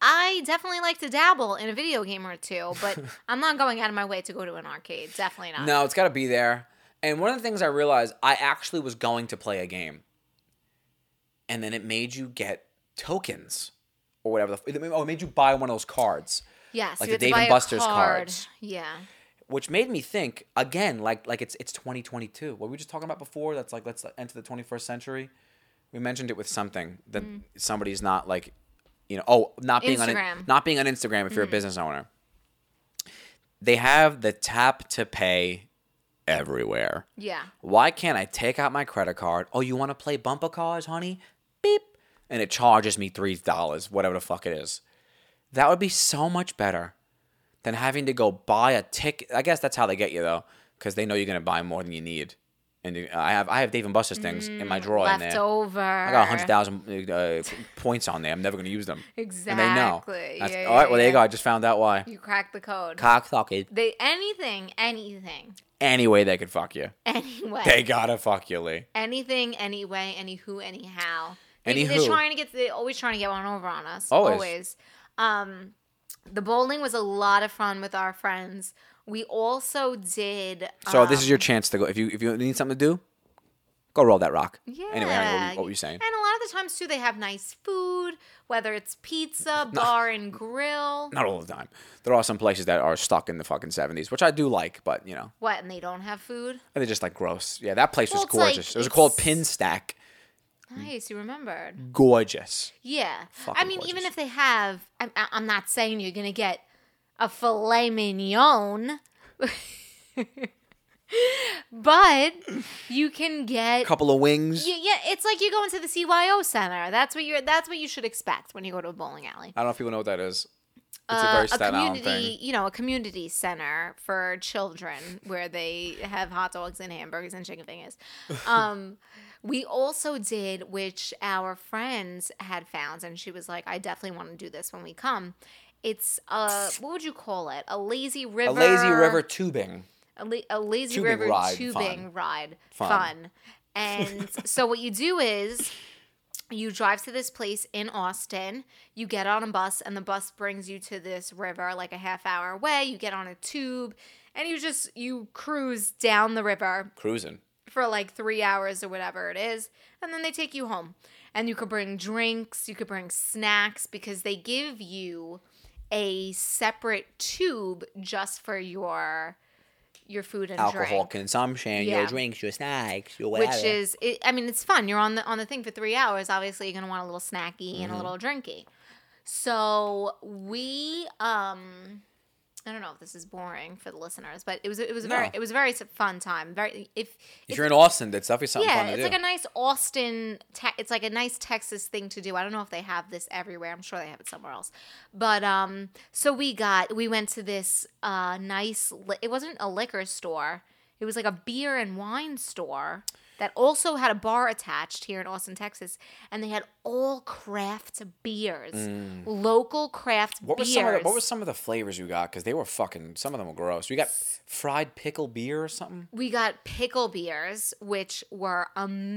I definitely like to dabble in a video game or two, but I'm not going out of my way to go to an arcade. Definitely not. No, it's got to be there. And one of the things I realized, I actually was going to play a game, and then it made you get tokens or whatever. The, it, oh, it made you buy one of those cards, Yes, like the Dave and Buster's card. cards. Yeah. which made me think again, like like it's it's 2022. What we were just talking about before. That's like let's enter the 21st century. We mentioned it with something that Mm. somebody's not like, you know, oh, not being on Instagram. Mm. not being on Instagram if you're a business owner. They have the tap to pay everywhere. Yeah. Why can't I take out my credit card? Oh, you want to play bumper cars, honey? Beep. And it charges me $3, whatever the fuck it is. That would be so much better than having to go buy a ticket. I guess that's how they get you, though, because they know you're going to buy more than you need. And I have I have Dave and Buster's things in my drawer in there. over. I got 100,000 uh, points on there. I'm never going to use them. Exactly. And they know. That's- Yeah, all right, yeah, well, there you go. I just found out why. You cracked the code. Cock Cocksucker. They anything, anything, Any way they could fuck you. anyway. They gotta fuck you, Lee. anything, anyway, any who, anyhow. Any they're who. trying to get. They're always trying to get one over on us. Always. Always. Um, the bowling was a lot of fun with our friends. We also did. So this um, is your chance to go. If you if you need something to do, go roll that rock. Yeah. Anyway, what, what were you saying? And a lot of the times too, they have nice food, whether it's pizza, bar and grill. Not all the time. There are some places that are stuck in the fucking seventies, which I do like, but you know, What? And they don't have food. And they're just like gross. Yeah, that place Well, was it's like- gorgeous. it was called Pin Stack. Nice, you remembered. Gorgeous. Yeah. I Fucking mean, even if they have, I'm, I'm not saying you're gonna get a filet mignon, but you can get. A couple of wings. Yeah, yeah, it's like you go into the CYO center. That's what you're. That's what you should expect when you go to a bowling alley. I don't know if people know what that is. It's a Uh, very Staten Island community, thing. you know, a community center for children where they have hot dogs and hamburgers and chicken fingers. Um, we also did, which our friends had found, and she was like, "I definitely want to do this when we come." It's uh, what would you call it? A lazy river. A lazy river tubing. A, la- a lazy Tubing river ride, tubing fun. ride. Fun. Fun. And so what you do is you drive to this place in Austin, you get on a bus, and the bus brings you to this river like a half hour away. You get on a tube and you just you cruise down the river Cruising. for like three hours or whatever it is, and then they take you home. And you could bring drinks, you could bring snacks because they give you a separate tube just for your your food and Alcohol drink. consumption, Yeah. your drinks, your snacks, your whatever. Which is, it, I mean, it's fun. You're on the on the thing for three hours. Obviously, you're gonna want a little snacky Mm-hmm. and a little drinky. So we, um, I don't know if this is boring for the listeners, but it was it was a very it was a very fun time. Very if if you're in Austin, that's definitely something yeah, fun to it's do. like a nice Austin. Te- it's like a nice Texas thing to do. I don't know if they have this everywhere. I'm sure they have it somewhere else. But um, so we got we went to this uh nice. Li- it wasn't a liquor store. It was like a beer and wine store that also had a bar attached here in Austin, Texas, and they had all craft beers, local craft Mm. what beers. some of the, what were some of the flavors you got? Because they were fucking. Some of them were gross. We got fried pickle beer or something. we got pickle beers, which were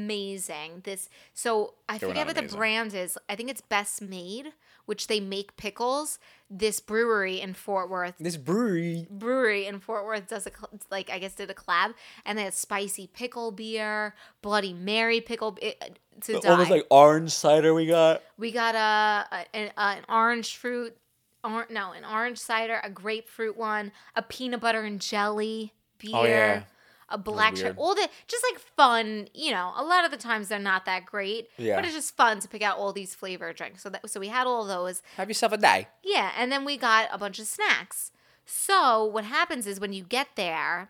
amazing. This so I They forget what the brand is. I think it's Best Maid, which they make pickles. This brewery in Fort Worth, This brewery. brewery in Fort Worth does a like I guess did a collab, and they had spicy pickle beer, Bloody Mary pickle it, to die. Almost like orange cider we got. We got a, a an, an orange fruit, or, no, an orange cider, a grapefruit one, a peanut butter and jelly beer, Oh, yeah. A black cherry, all the just like fun. You know, a lot of the times they're not that great, Yeah. but it's just fun to pick out all these flavor drinks. So that so we had all those, Have yourself a day. yeah, and then we got a bunch of snacks. So what happens is when you get there,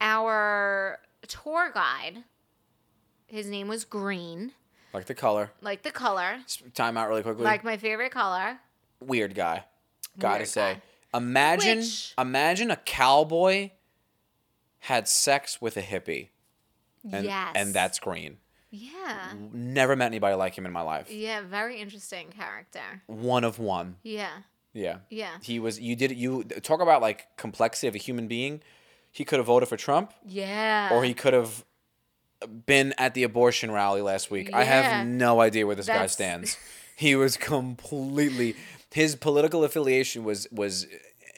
our tour guide, his name was Green, Like the color. like the color, Time out really quickly. like my favorite color. Weird guy. Gotta Weird say. guy. Imagine Which- imagine a cowboy had sex with a hippie. And, yes. and that's green. Yeah. Never met anybody like him in my life. Yeah, very interesting character. One of one. Yeah. Yeah. Yeah. He was you did you talk about like complexity of a human being. He could have voted for Trump Yeah. or he could have been at the abortion rally last week. I have no idea where this guy stands. He was completely his political affiliation was was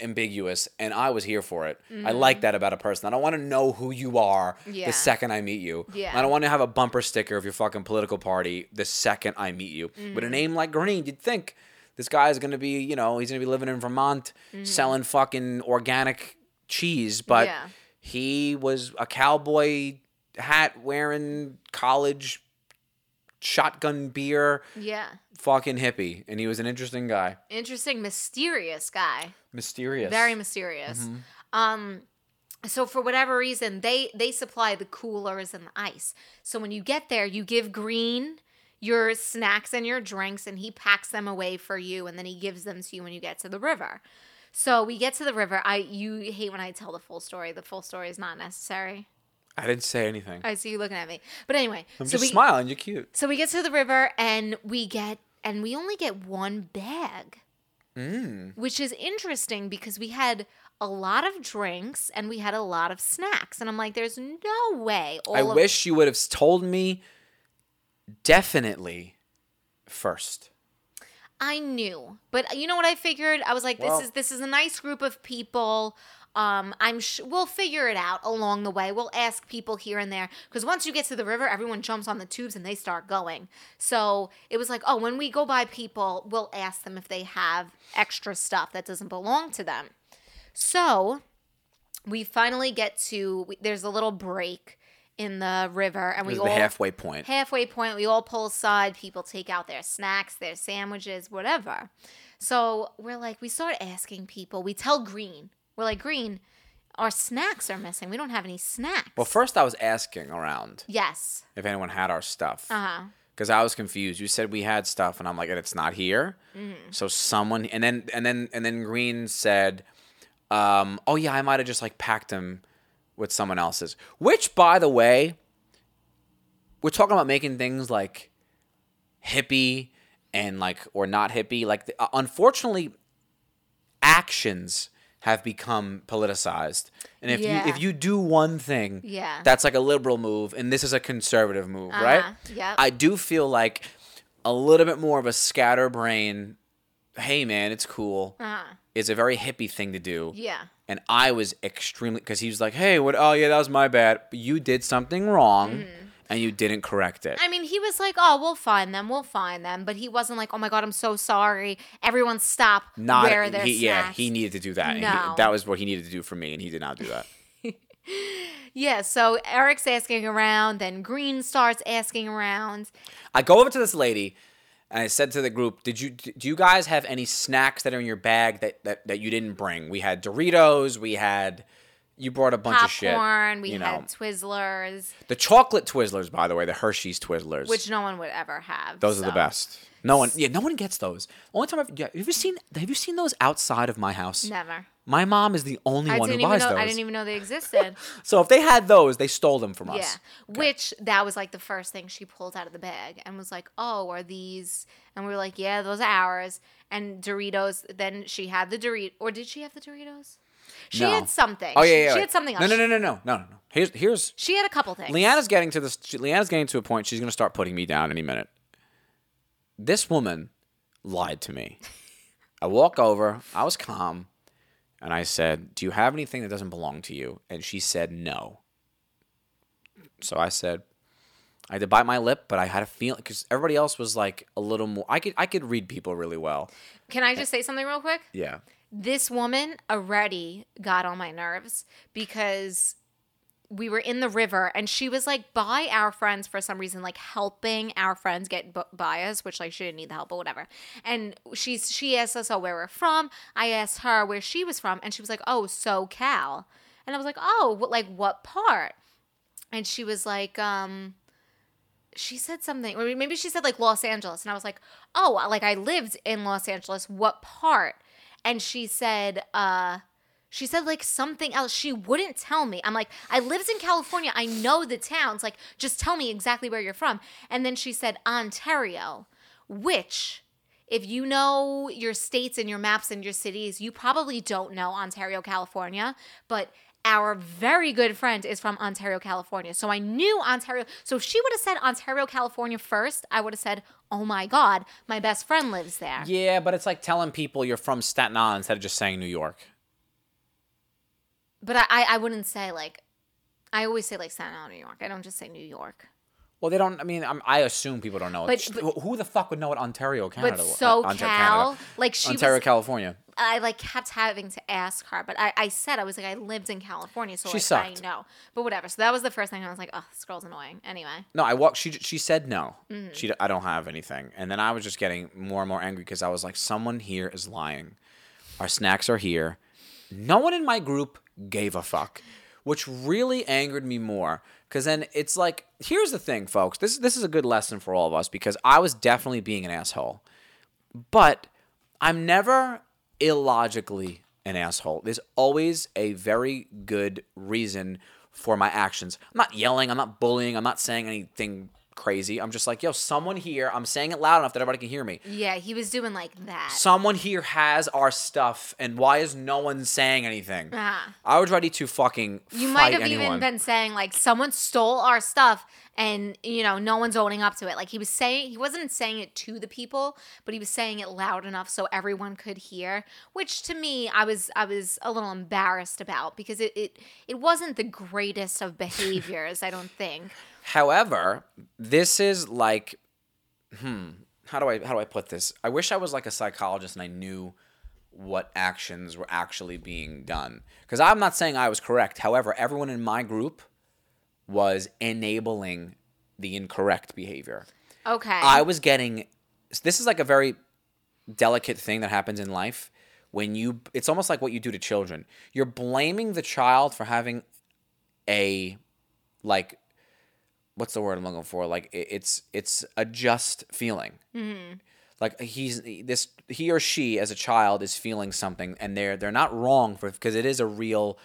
ambiguous and I was here for it. I like that about a person. I don't want to know who you are Mm-hmm. Yeah. the second I meet you. Yeah. I don't want to have a bumper sticker of your fucking political party the second I meet you. Mm-hmm. With a name like Green, you'd think this guy is going to be, you know, he's going to be living in Vermont selling fucking organic cheese, but Mm-hmm. Yeah. he was a cowboy hat wearing college shotgun beer Yeah. fucking hippie, and he was an interesting guy, Interesting, mysterious guy. mysterious. Very mysterious. Mm-hmm. Um so for whatever reason, they they supply the coolers and the ice. So when you get there, you give Green your snacks and your drinks and he packs them away for you and then he gives them to you when you get to the river. So we get to the river. I you hate when I tell the full story. The full story is not necessary. I didn't say anything. I see you looking at me. But anyway, I'm so just we smiling. You're cute. so we get to the river and we get and we only get one bag. Mm. Which is interesting because we had a lot of drinks and we had a lot of snacks. And I'm like, there's no way. I of- wish you would have told me definitely first. I knew, but you know what I figured? I was like, this is this is a nice group of people. Um, I'm sh- we'll figure it out along the way. We'll ask people here and there because once you get to the river, everyone jumps on the tubes and they start going. So it was like, oh, when we go by people, we'll ask them if they have extra stuff that doesn't belong to them. So we finally get to we, there's a little break in the river, and we all the halfway point. halfway point we all pull aside people take out their snacks their sandwiches whatever so we're like we start asking people we tell green we're like green our snacks are missing we don't have any snacks Well, first I was asking around yes if anyone had our stuff. uh-huh because I was confused. You said we had stuff, and I'm like, and it's not here. Mm-hmm. So someone, and then and then and then Green said, um, "Oh yeah, I might have just like packed them with someone else's." Which, by the way, we're talking about making things like hippie and like or not hippie. Like, uh, unfortunately, actions have become politicized, and if Yeah. you if you do one thing, Yeah. that's like a liberal move, and this is a conservative move, right? Uh-huh. Yep. I do feel like a little bit more of a scatterbrain. Hey, man, it's cool. uh-huh It's a very hippie thing to do. yeah And I was extremely because he was like, "Hey, what? Oh, yeah, that was my bad. You did something wrong, and you didn't correct it." I mean, he was like, "Oh, we'll find them. We'll find them," but he wasn't like, "Oh my god, I'm so sorry. Everyone, stop. Not where their he, yeah. He needed to do that. He- No. that was what he needed to do for me, and he did not do that. Yeah. So Eric's asking around, then Green starts asking around. I go over to this lady and I said to the group, "Did you do you guys have any snacks that are in your bag that that, that you didn't bring? We had Doritos, we had you brought a bunch of shit. popcorn. We you had know. Twizzlers, The chocolate Twizzlers, by the way, the Hershey's Twizzlers. which no one would ever have. those are the best. No one, yeah, no one gets those. Only time I've yeah, have you seen have you seen those outside of my house? Never. My mom is the only I one who buys know. those. I didn't even know they existed. so if they had those, they stole them from us. yeah. Which that was like the first thing she pulled out of the bag and was like, "Oh, are these?" And we were like, "Yeah, those are ours." And Doritos. Then she had the Dorito, or did she have the Doritos? She No. had something. Oh yeah, She- yeah. She, yeah. had something No, no, no, no, no, no, no. Here's here's She had a couple things. Leanna's getting to this. she- Leanna's getting to a point. She's going to start putting me down any minute. This woman lied to me. I walk over. I was calm, and I said, "Do you have anything that doesn't belong to you?" And she said, "No." So I said, I had to bite my lip, but I had a feeling because everybody else was like a little more. I could I could read people really well. Can I just say something real quick? Yeah. This woman already got on my nerves because we were in the river and she was like by our friends for some reason like helping our friends get b- by us which like she didn't need the help but whatever. And she's she asked us all where we're from. I asked her where she was from and she was like oh socal. And i was like oh what, like what part? And she was like um she said something or maybe she said like los angeles. And i was like oh like i lived in los angeles. What part and she said uh she said like something else. She wouldn't tell me. I'm like i lived in california. I know the towns. Like just tell me exactly where you're from. And then she said ontario which if you know your states and your maps and your cities you probably don't know ontario california. But our very good friend is from Ontario, California. So I knew Ontario. So if she would have said Ontario, California first, I would have said, oh my God, my best friend lives there. Yeah, but it's like telling people you're from Staten Island instead of just saying New York. But I, I, I wouldn't say like, I always say like Staten Island, New York. I don't just say New York. Well, they don't. I mean, I'm, I assume people don't know. But- it. but- who the fuck would know what Ontario, Canada? But Uh, Ontario, Canada. like she Ontario, was, California. I like kept having to ask her, but I, I said I was like I lived in California, so She like sucked. I know. But whatever. So that was the first thing I was like, oh, this girl's annoying. Anyway, No, I walked. She she said no. Mm-hmm. She I don't have anything, and then I was just getting more and more angry because I was like, someone here is lying. Our snacks are here. No one in my group gave a fuck, which really angered me more. Because then it's like, here's the thing, folks. This this is a good lesson for all of us because I was definitely being an asshole, but I'm never illogically an asshole. There's always a very good reason for my actions. I'm not yelling, I'm not bullying, I'm not saying anything crazy. I'm just like, yo, someone here, I'm saying it loud enough that everybody can hear me. yeah, he was doing like that. Someone here has our stuff, and why is no one saying anything? Ah. I was ready to fucking You might have anyone. even been saying like someone stole our stuff and you know no one's owning up to it. Like he was saying he wasn't saying it to the people, but he was saying it loud enough so everyone could hear, which to me I was I was a little embarrassed about because it it, it wasn't the greatest of behaviors, I don't think. However, this is like, hmm, how do I how do I put this? I wish I was like a psychologist and I knew what actions were actually being done. Because I'm not saying I was correct. However, everyone in my group was enabling the incorrect behavior. Okay. I was getting. This is like a very delicate thing that happens in life when you. It's almost like what you do to children. You're blaming the child for having a, like, what's the word I'm looking for? Like it- it's it's a just feeling. Mm-hmm. Like he's this he or she as a child is feeling something and they're they're not wrong for because it is a real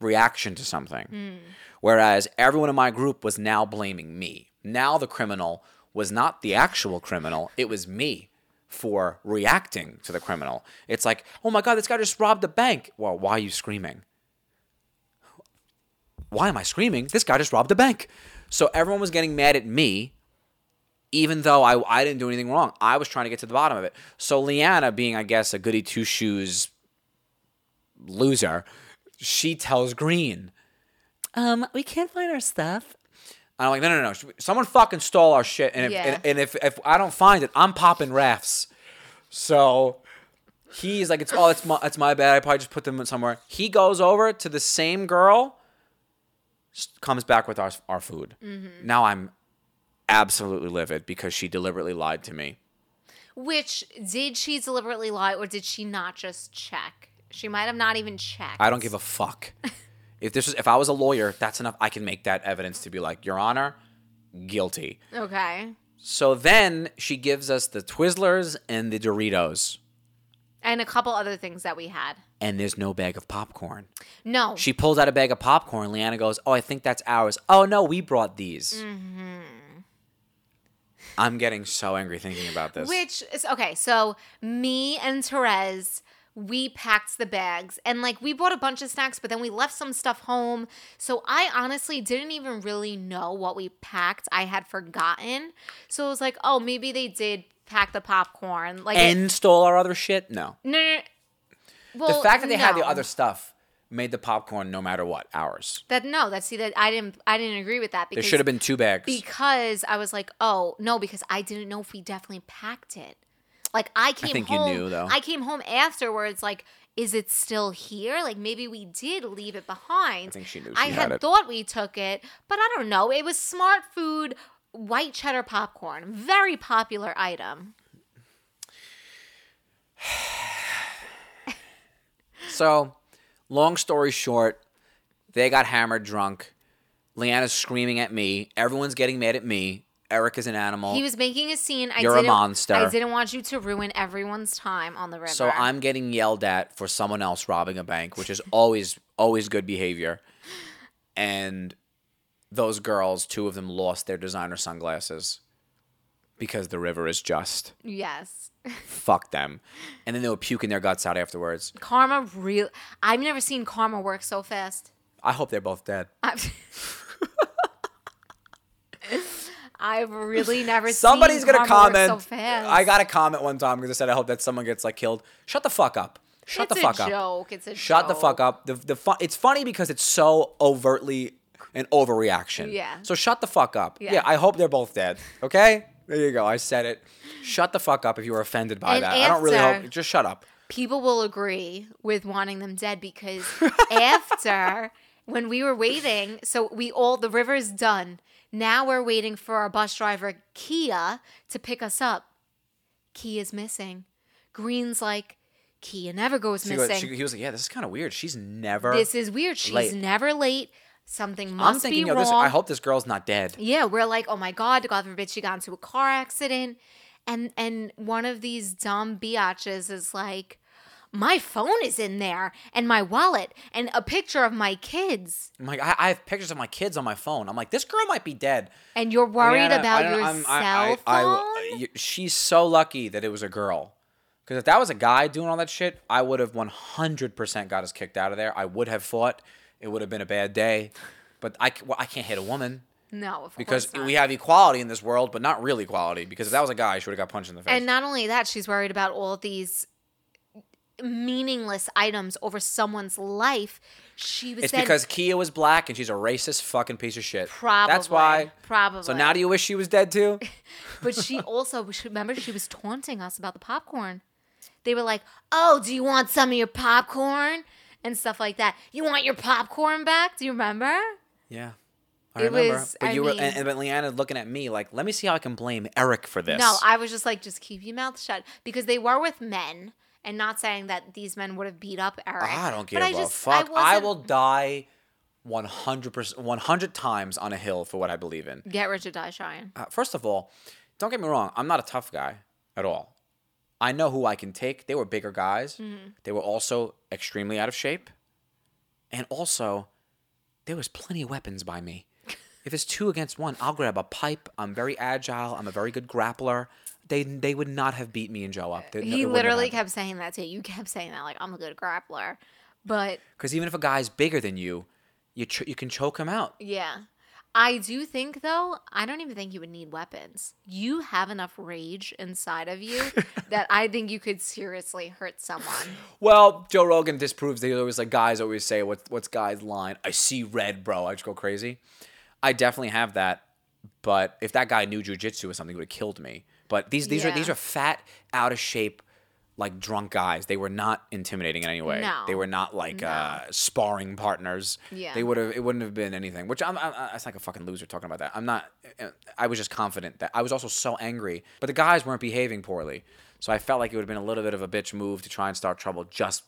reaction to something. Mm. Whereas everyone in my group was now blaming me. Now the criminal was not the actual criminal, it was me for reacting to the criminal. It's like, oh my God, this guy just robbed the bank. Well, why are you screaming? Why am I screaming? This guy just robbed the bank. So everyone was getting mad at me, even though I, I didn't do anything wrong. I was trying to get to the bottom of it. So Leanna, being, I guess, a goody two shoes loser, she tells Green, um, we can't find our stuff. I'm like, no, no, no. Someone fucking stole our shit. And if, Yeah. and, and if, if I don't find it, I'm popping rafts. So he's like, it's oh, it's my, it's my bad. I probably just put them somewhere. He goes over to the same girl, s- comes back with our, our food. Mm-hmm. Now I'm absolutely livid because she deliberately lied to me. Which did she deliberately lie or did she not just check? She might have not even checked. I don't give a fuck. if this was, if I was a lawyer, that's enough. I can make that evidence to be like, Your Honor, guilty. Okay. So then she gives us the Twizzlers and the Doritos, And a couple other things that we had. And there's no bag of popcorn. No. She pulls out a bag of popcorn. Leanna goes, "Oh, I think that's ours." Oh no, we brought these. Mm-hmm. I'm getting so angry thinking about this. Which is okay. So me and Therese, we packed the bags and like we bought a bunch of snacks, but then we left some stuff home. So I honestly didn't even really know what we packed. I had forgotten. So it was like, oh, maybe they did pack the popcorn. Like it- and stole our other shit? No. no, no, no. The fact that they had the other stuff made the popcorn no matter what ours. that no, that see that I didn't I didn't agree with that There because should have been two bags. because I was like, oh no, because I didn't know if we definitely packed it. Like I came think you home. knew, though. I came home afterwards, like, is it still here? Like maybe we did leave it behind. I think she knew I had had thought we took it, but I don't know. It was smart food, white cheddar popcorn, very popular item. So, long story short, they got hammered drunk. Leanna's screaming at me. Everyone's getting mad at me. Eric is an animal. He was making a scene. I You're a didn't, monster. I didn't want you to ruin everyone's time on the river. so I'm getting yelled at for someone else robbing a bank, which is always always good behavior. And those girls, two of them lost their designer sunglasses because the river is just. yes. Fuck them. And then they were puking their guts out afterwards. Karma real. I've never seen karma work so fast. I hope they're both dead. I've, really never Somebody's seen gonna comment. so fast. I got a comment one time because I said I hope that someone gets like killed. Shut the fuck up. Shut it's the fuck a up. joke. It's a joke. Shut the fuck up. The the fu- it's funny because it's so overtly an overreaction. Yeah. So shut the fuck up. Yeah. Yeah. I hope they're both dead. Okay. There you go. I said it. Shut the fuck up if you were offended by And that. I don't really after- hope. Just shut up. People will agree with wanting them dead because after when we were waiting, so we all the river's done. Now we're waiting for our bus driver Kia to pick us up. Kia's missing. Green's like Kia never goes She goes- missing. she- he was like, "Yeah, this is kind of weird. She's never." this is weird. She's late. never late. Something I'm must thinking, be wrong. this. I hope this girl's not dead. Yeah, we're like, oh my god, God forbid she got into a car accident, and and one of these dumb biatches is like, my phone is in there and my wallet and a picture of my kids, I'm like, I, I have pictures of my kids on my phone. I'm like, this girl might be dead. and you're worried Rihanna, about I don't- your I'm- cell I- phone. I- I- she's so lucky that it was a girl. Because if that was a guy doing all that shit, I would have 100% got us kicked out of there. I would have fought. It would have been a bad day. But I, well, I can't hit a woman no, of because course not. we have equality in this world, but not real equality. Because if that was a guy, she would have got punched in the face. and not only that, she's worried about all these meaningless items over someone's life. She was it's because Kia was black and she's a racist fucking piece of shit. probably That's why. probably So now do you wish she was dead too? But she also remember she was taunting us about the popcorn. They were like, "Oh, do you want some of your popcorn?" And stuff like that. You want your popcorn back? Do you remember? Yeah. I It remember. was- but I you were mean- and, and but Leanna looking at me like, let me see how I can blame Eric for this. No, I was just like, just keep your mouth shut because they were with men, and not saying that these men would have beat up Eric. I don't give I a just, fuck. I, wasn't- will die 100%, 100 times on a hill for what I believe in. get rich or die trying. Uh, first of all, don't get me wrong. I'm not a tough guy at all. I know who I can take. They were bigger guys. Mm-hmm. They were also extremely out of shape. And also, there was plenty of weapons by me. If it's two against one, I'll grab a pipe. I'm very agile. I'm a very good grappler. They they would not have beat me and Joe up. They- He wouldn't literally kept saying that too. You kept saying that like I'm a good grappler, but Because even if a guy's bigger than you, you ch- you can choke him out. Yeah. I do think though, I don't even think you would need weapons. You have enough rage inside of you that I think you could seriously hurt someone. Well, Joe Rogan disproves that he always like guys always say what's what's guys line? I see red, bro. I just go crazy. I definitely have that, but if that guy knew jujitsu or something, he would have killed me. But these these are these are fat, out of shape, like drunk guys. They were not intimidating in any way. No. They were not like uh, sparring partners. Yeah. They would have. It wouldn't have been anything. Which I'm. I'm that's like a fucking loser talking about that. I'm not. I was just confident that I was also so angry, but the guys weren't behaving poorly. So I felt like it would have been a little bit of a bitch move to try and start trouble just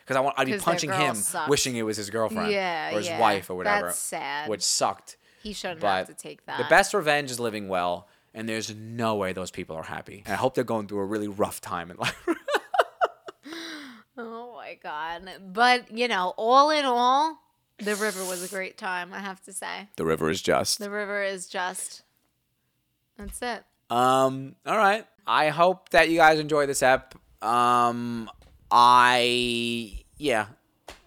because I want. I'd be punching him, sucked. wishing it was his girlfriend Yeah, or his yeah. wife or whatever. That's sad. Which sucked. He shouldn't But have to take that. the best revenge is living well, and there's no way those people are happy. And I hope they're going through a really rough time in life. Oh my god. But, you know, all in all, the river was a great time, I have to say. the river is just. The river is just That's it. Um. All right. I hope that you guys enjoy this app. Um. I yeah.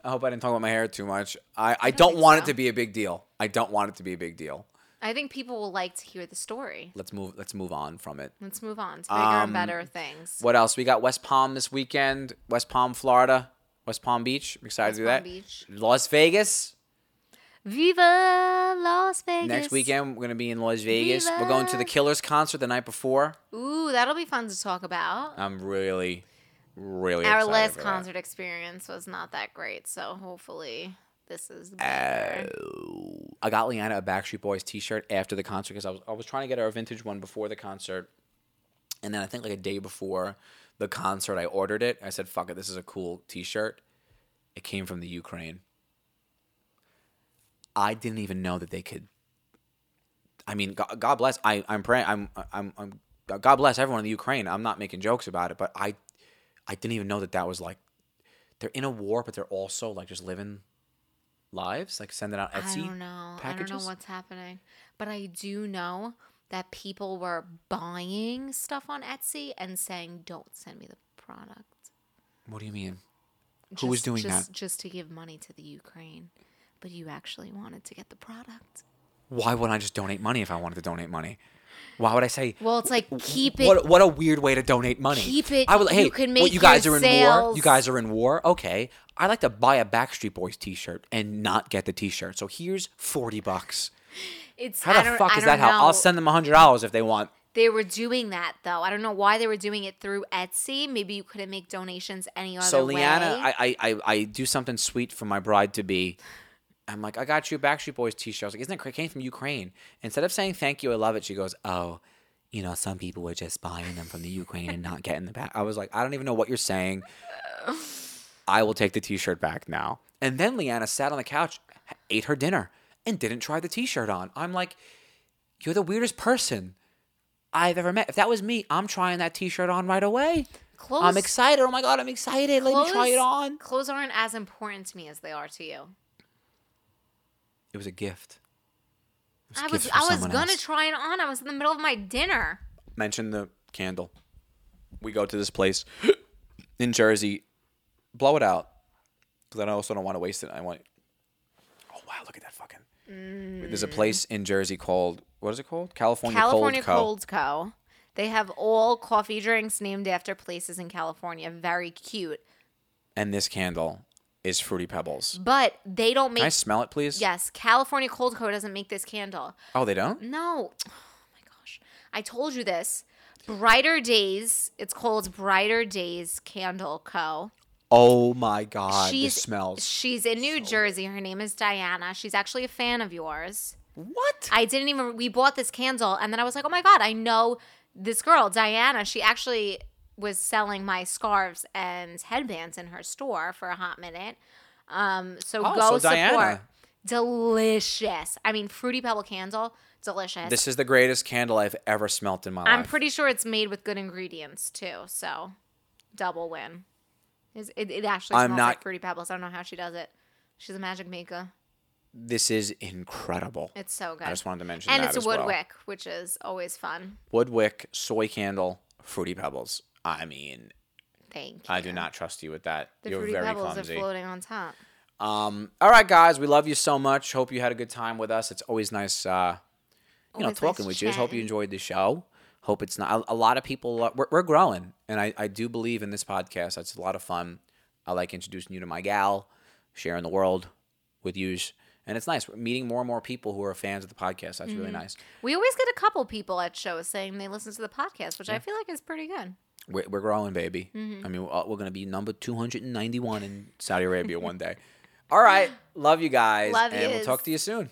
I hope I didn't talk about my hair too much. I, I, don't, think want so. it to be a big deal. I don't want it to be a big deal. I think people will like to hear the story. Let's move. Let's move on from it. Let's move on to bigger and Um, better things. What else? We got West Palm this weekend. West Palm, Florida. West Palm Beach. I'm excited West to do Palm that. Beach. Las Vegas. Viva Las Vegas. Next weekend we're gonna be in Las Vegas. We're going to the Killers concert the night before. Ooh, that'll be fun to talk about. I'm really, really Our last for that. concert experience was not that great, so hopefully this is better. I got Leanna a Backstreet Boys T-shirt after the concert because I was I was trying to get her a vintage one before the concert, and then I think like a day before the concert I ordered it. I said, "Fuck it, this is a cool T-shirt." It came from the Ukraine. I didn't even know that they could. I mean, God, God bless. I I'm praying. I'm I'm I'm. God bless everyone in the Ukraine. I'm not making jokes about it, but I, I didn't even know that that was like, they're in a war, but they're also like just living lives, like sending out Etsy I don't know. I don't know what's happening. But I do know that people were buying stuff on Etsy and saying, "Don't send me the product." What do you mean? Who was doing just, that? Just to give money to the Ukraine, but you actually wanted to get the product. Why wouldn't I just donate money if I wanted to donate money? Why would I say? Well, it's like keep it. What what a weird way to donate money. Keep it- I would. Hey, you can what, you guys are in war. You guys are in war. Okay, I like to buy a Backstreet Boys T-shirt and not get the T-shirt. So here's forty bucks. It's How the fuck is that? don't How I'll send them hundred dollars if they want. They were doing that though. I don't know why they were doing it through Etsy. Maybe you couldn't make donations any other So way. Leanna, I, I I I do something sweet for my bride to be. I'm like, I got you a Backstreet Boys T-shirt. I was like, isn't it? It came from Ukraine. Instead of saying thank you, I love it. She goes, oh, you know, some people were just buying them from the Ukraine and not getting the back. I was like, I don't even know what you're saying. I will take the T-shirt back now. And then Leanna sat on the couch, ate her dinner, and didn't try the T-shirt on. I'm like, you're the weirdest person I've ever met. If that was me, I'm trying that T-shirt on right away. Clothes, I'm excited. Oh my god, I'm excited. Let me try it on. Clothes aren't as important to me as they are to you. It was a gift. It a I was from I was gonna else. try it on. I was in the middle of my dinner. mention the candle. We go to this place in Jersey. Blow it out because I also don't want to waste it. I want. Oh wow! Look at that fucking. There's a mm. place in Jersey called what is it called? California, California Cold Co. California Cold Co. They have all coffee drinks named after places in California. Very cute. And this candle is Fruity Pebbles. But they don't make. Can I smell it, please? Yes, California Cold Co doesn't make this candle. Oh, they don't. No. Oh my gosh. I told you this. Brighter Days. It's called Brighter Days Candle Co. Oh my god! she's this smells. She's in New Jersey. Her name is Diana. She's actually a fan of yours. What? I didn't even we bought this candle and then I was like, "Oh my god, I know this girl, Diana. She actually was selling my scarves and headbands in her store for a hot minute." Um, so Oh, go so support. Diana. Delicious. I mean, fruity pebble candle, delicious. This is the greatest candle I've ever smelt in my life. I'm pretty sure it's made with good ingredients too. So, double win. It, it actually I'm smells not- like fruity pebbles. I don't know how she does it. She's a magic maker. This is incredible. It's so good. I just wanted to mention and that it's a wood well. woodwick, which is always fun. Woodwick soy candle, Fruity Pebbles. I mean, Thank you. I do not trust you with that. The You're fruity very pebbles clumsy. are floating on top. Um, all right, guys, we love you so much. Hope you had a good time with us. It's always nice, uh, you know, Always talking with you. Just Hope you enjoyed the show. Hope it's not a, a lot of people. uh, We're, we're growing, and I, I do believe in this podcast. That's a lot of fun. I like introducing you to my gal, sharing the world with you, and it's nice. We're meeting more and more people who are fans of the podcast. That's Mm-hmm. really nice. We always get a couple people at shows saying they listen to the podcast, which I feel like is pretty good. We're, we're growing, baby. Mm-hmm. I mean, we're, we're going to be number 291 in Saudi Arabia one day. All right. Love you guys. Love and we'll talk to you soon.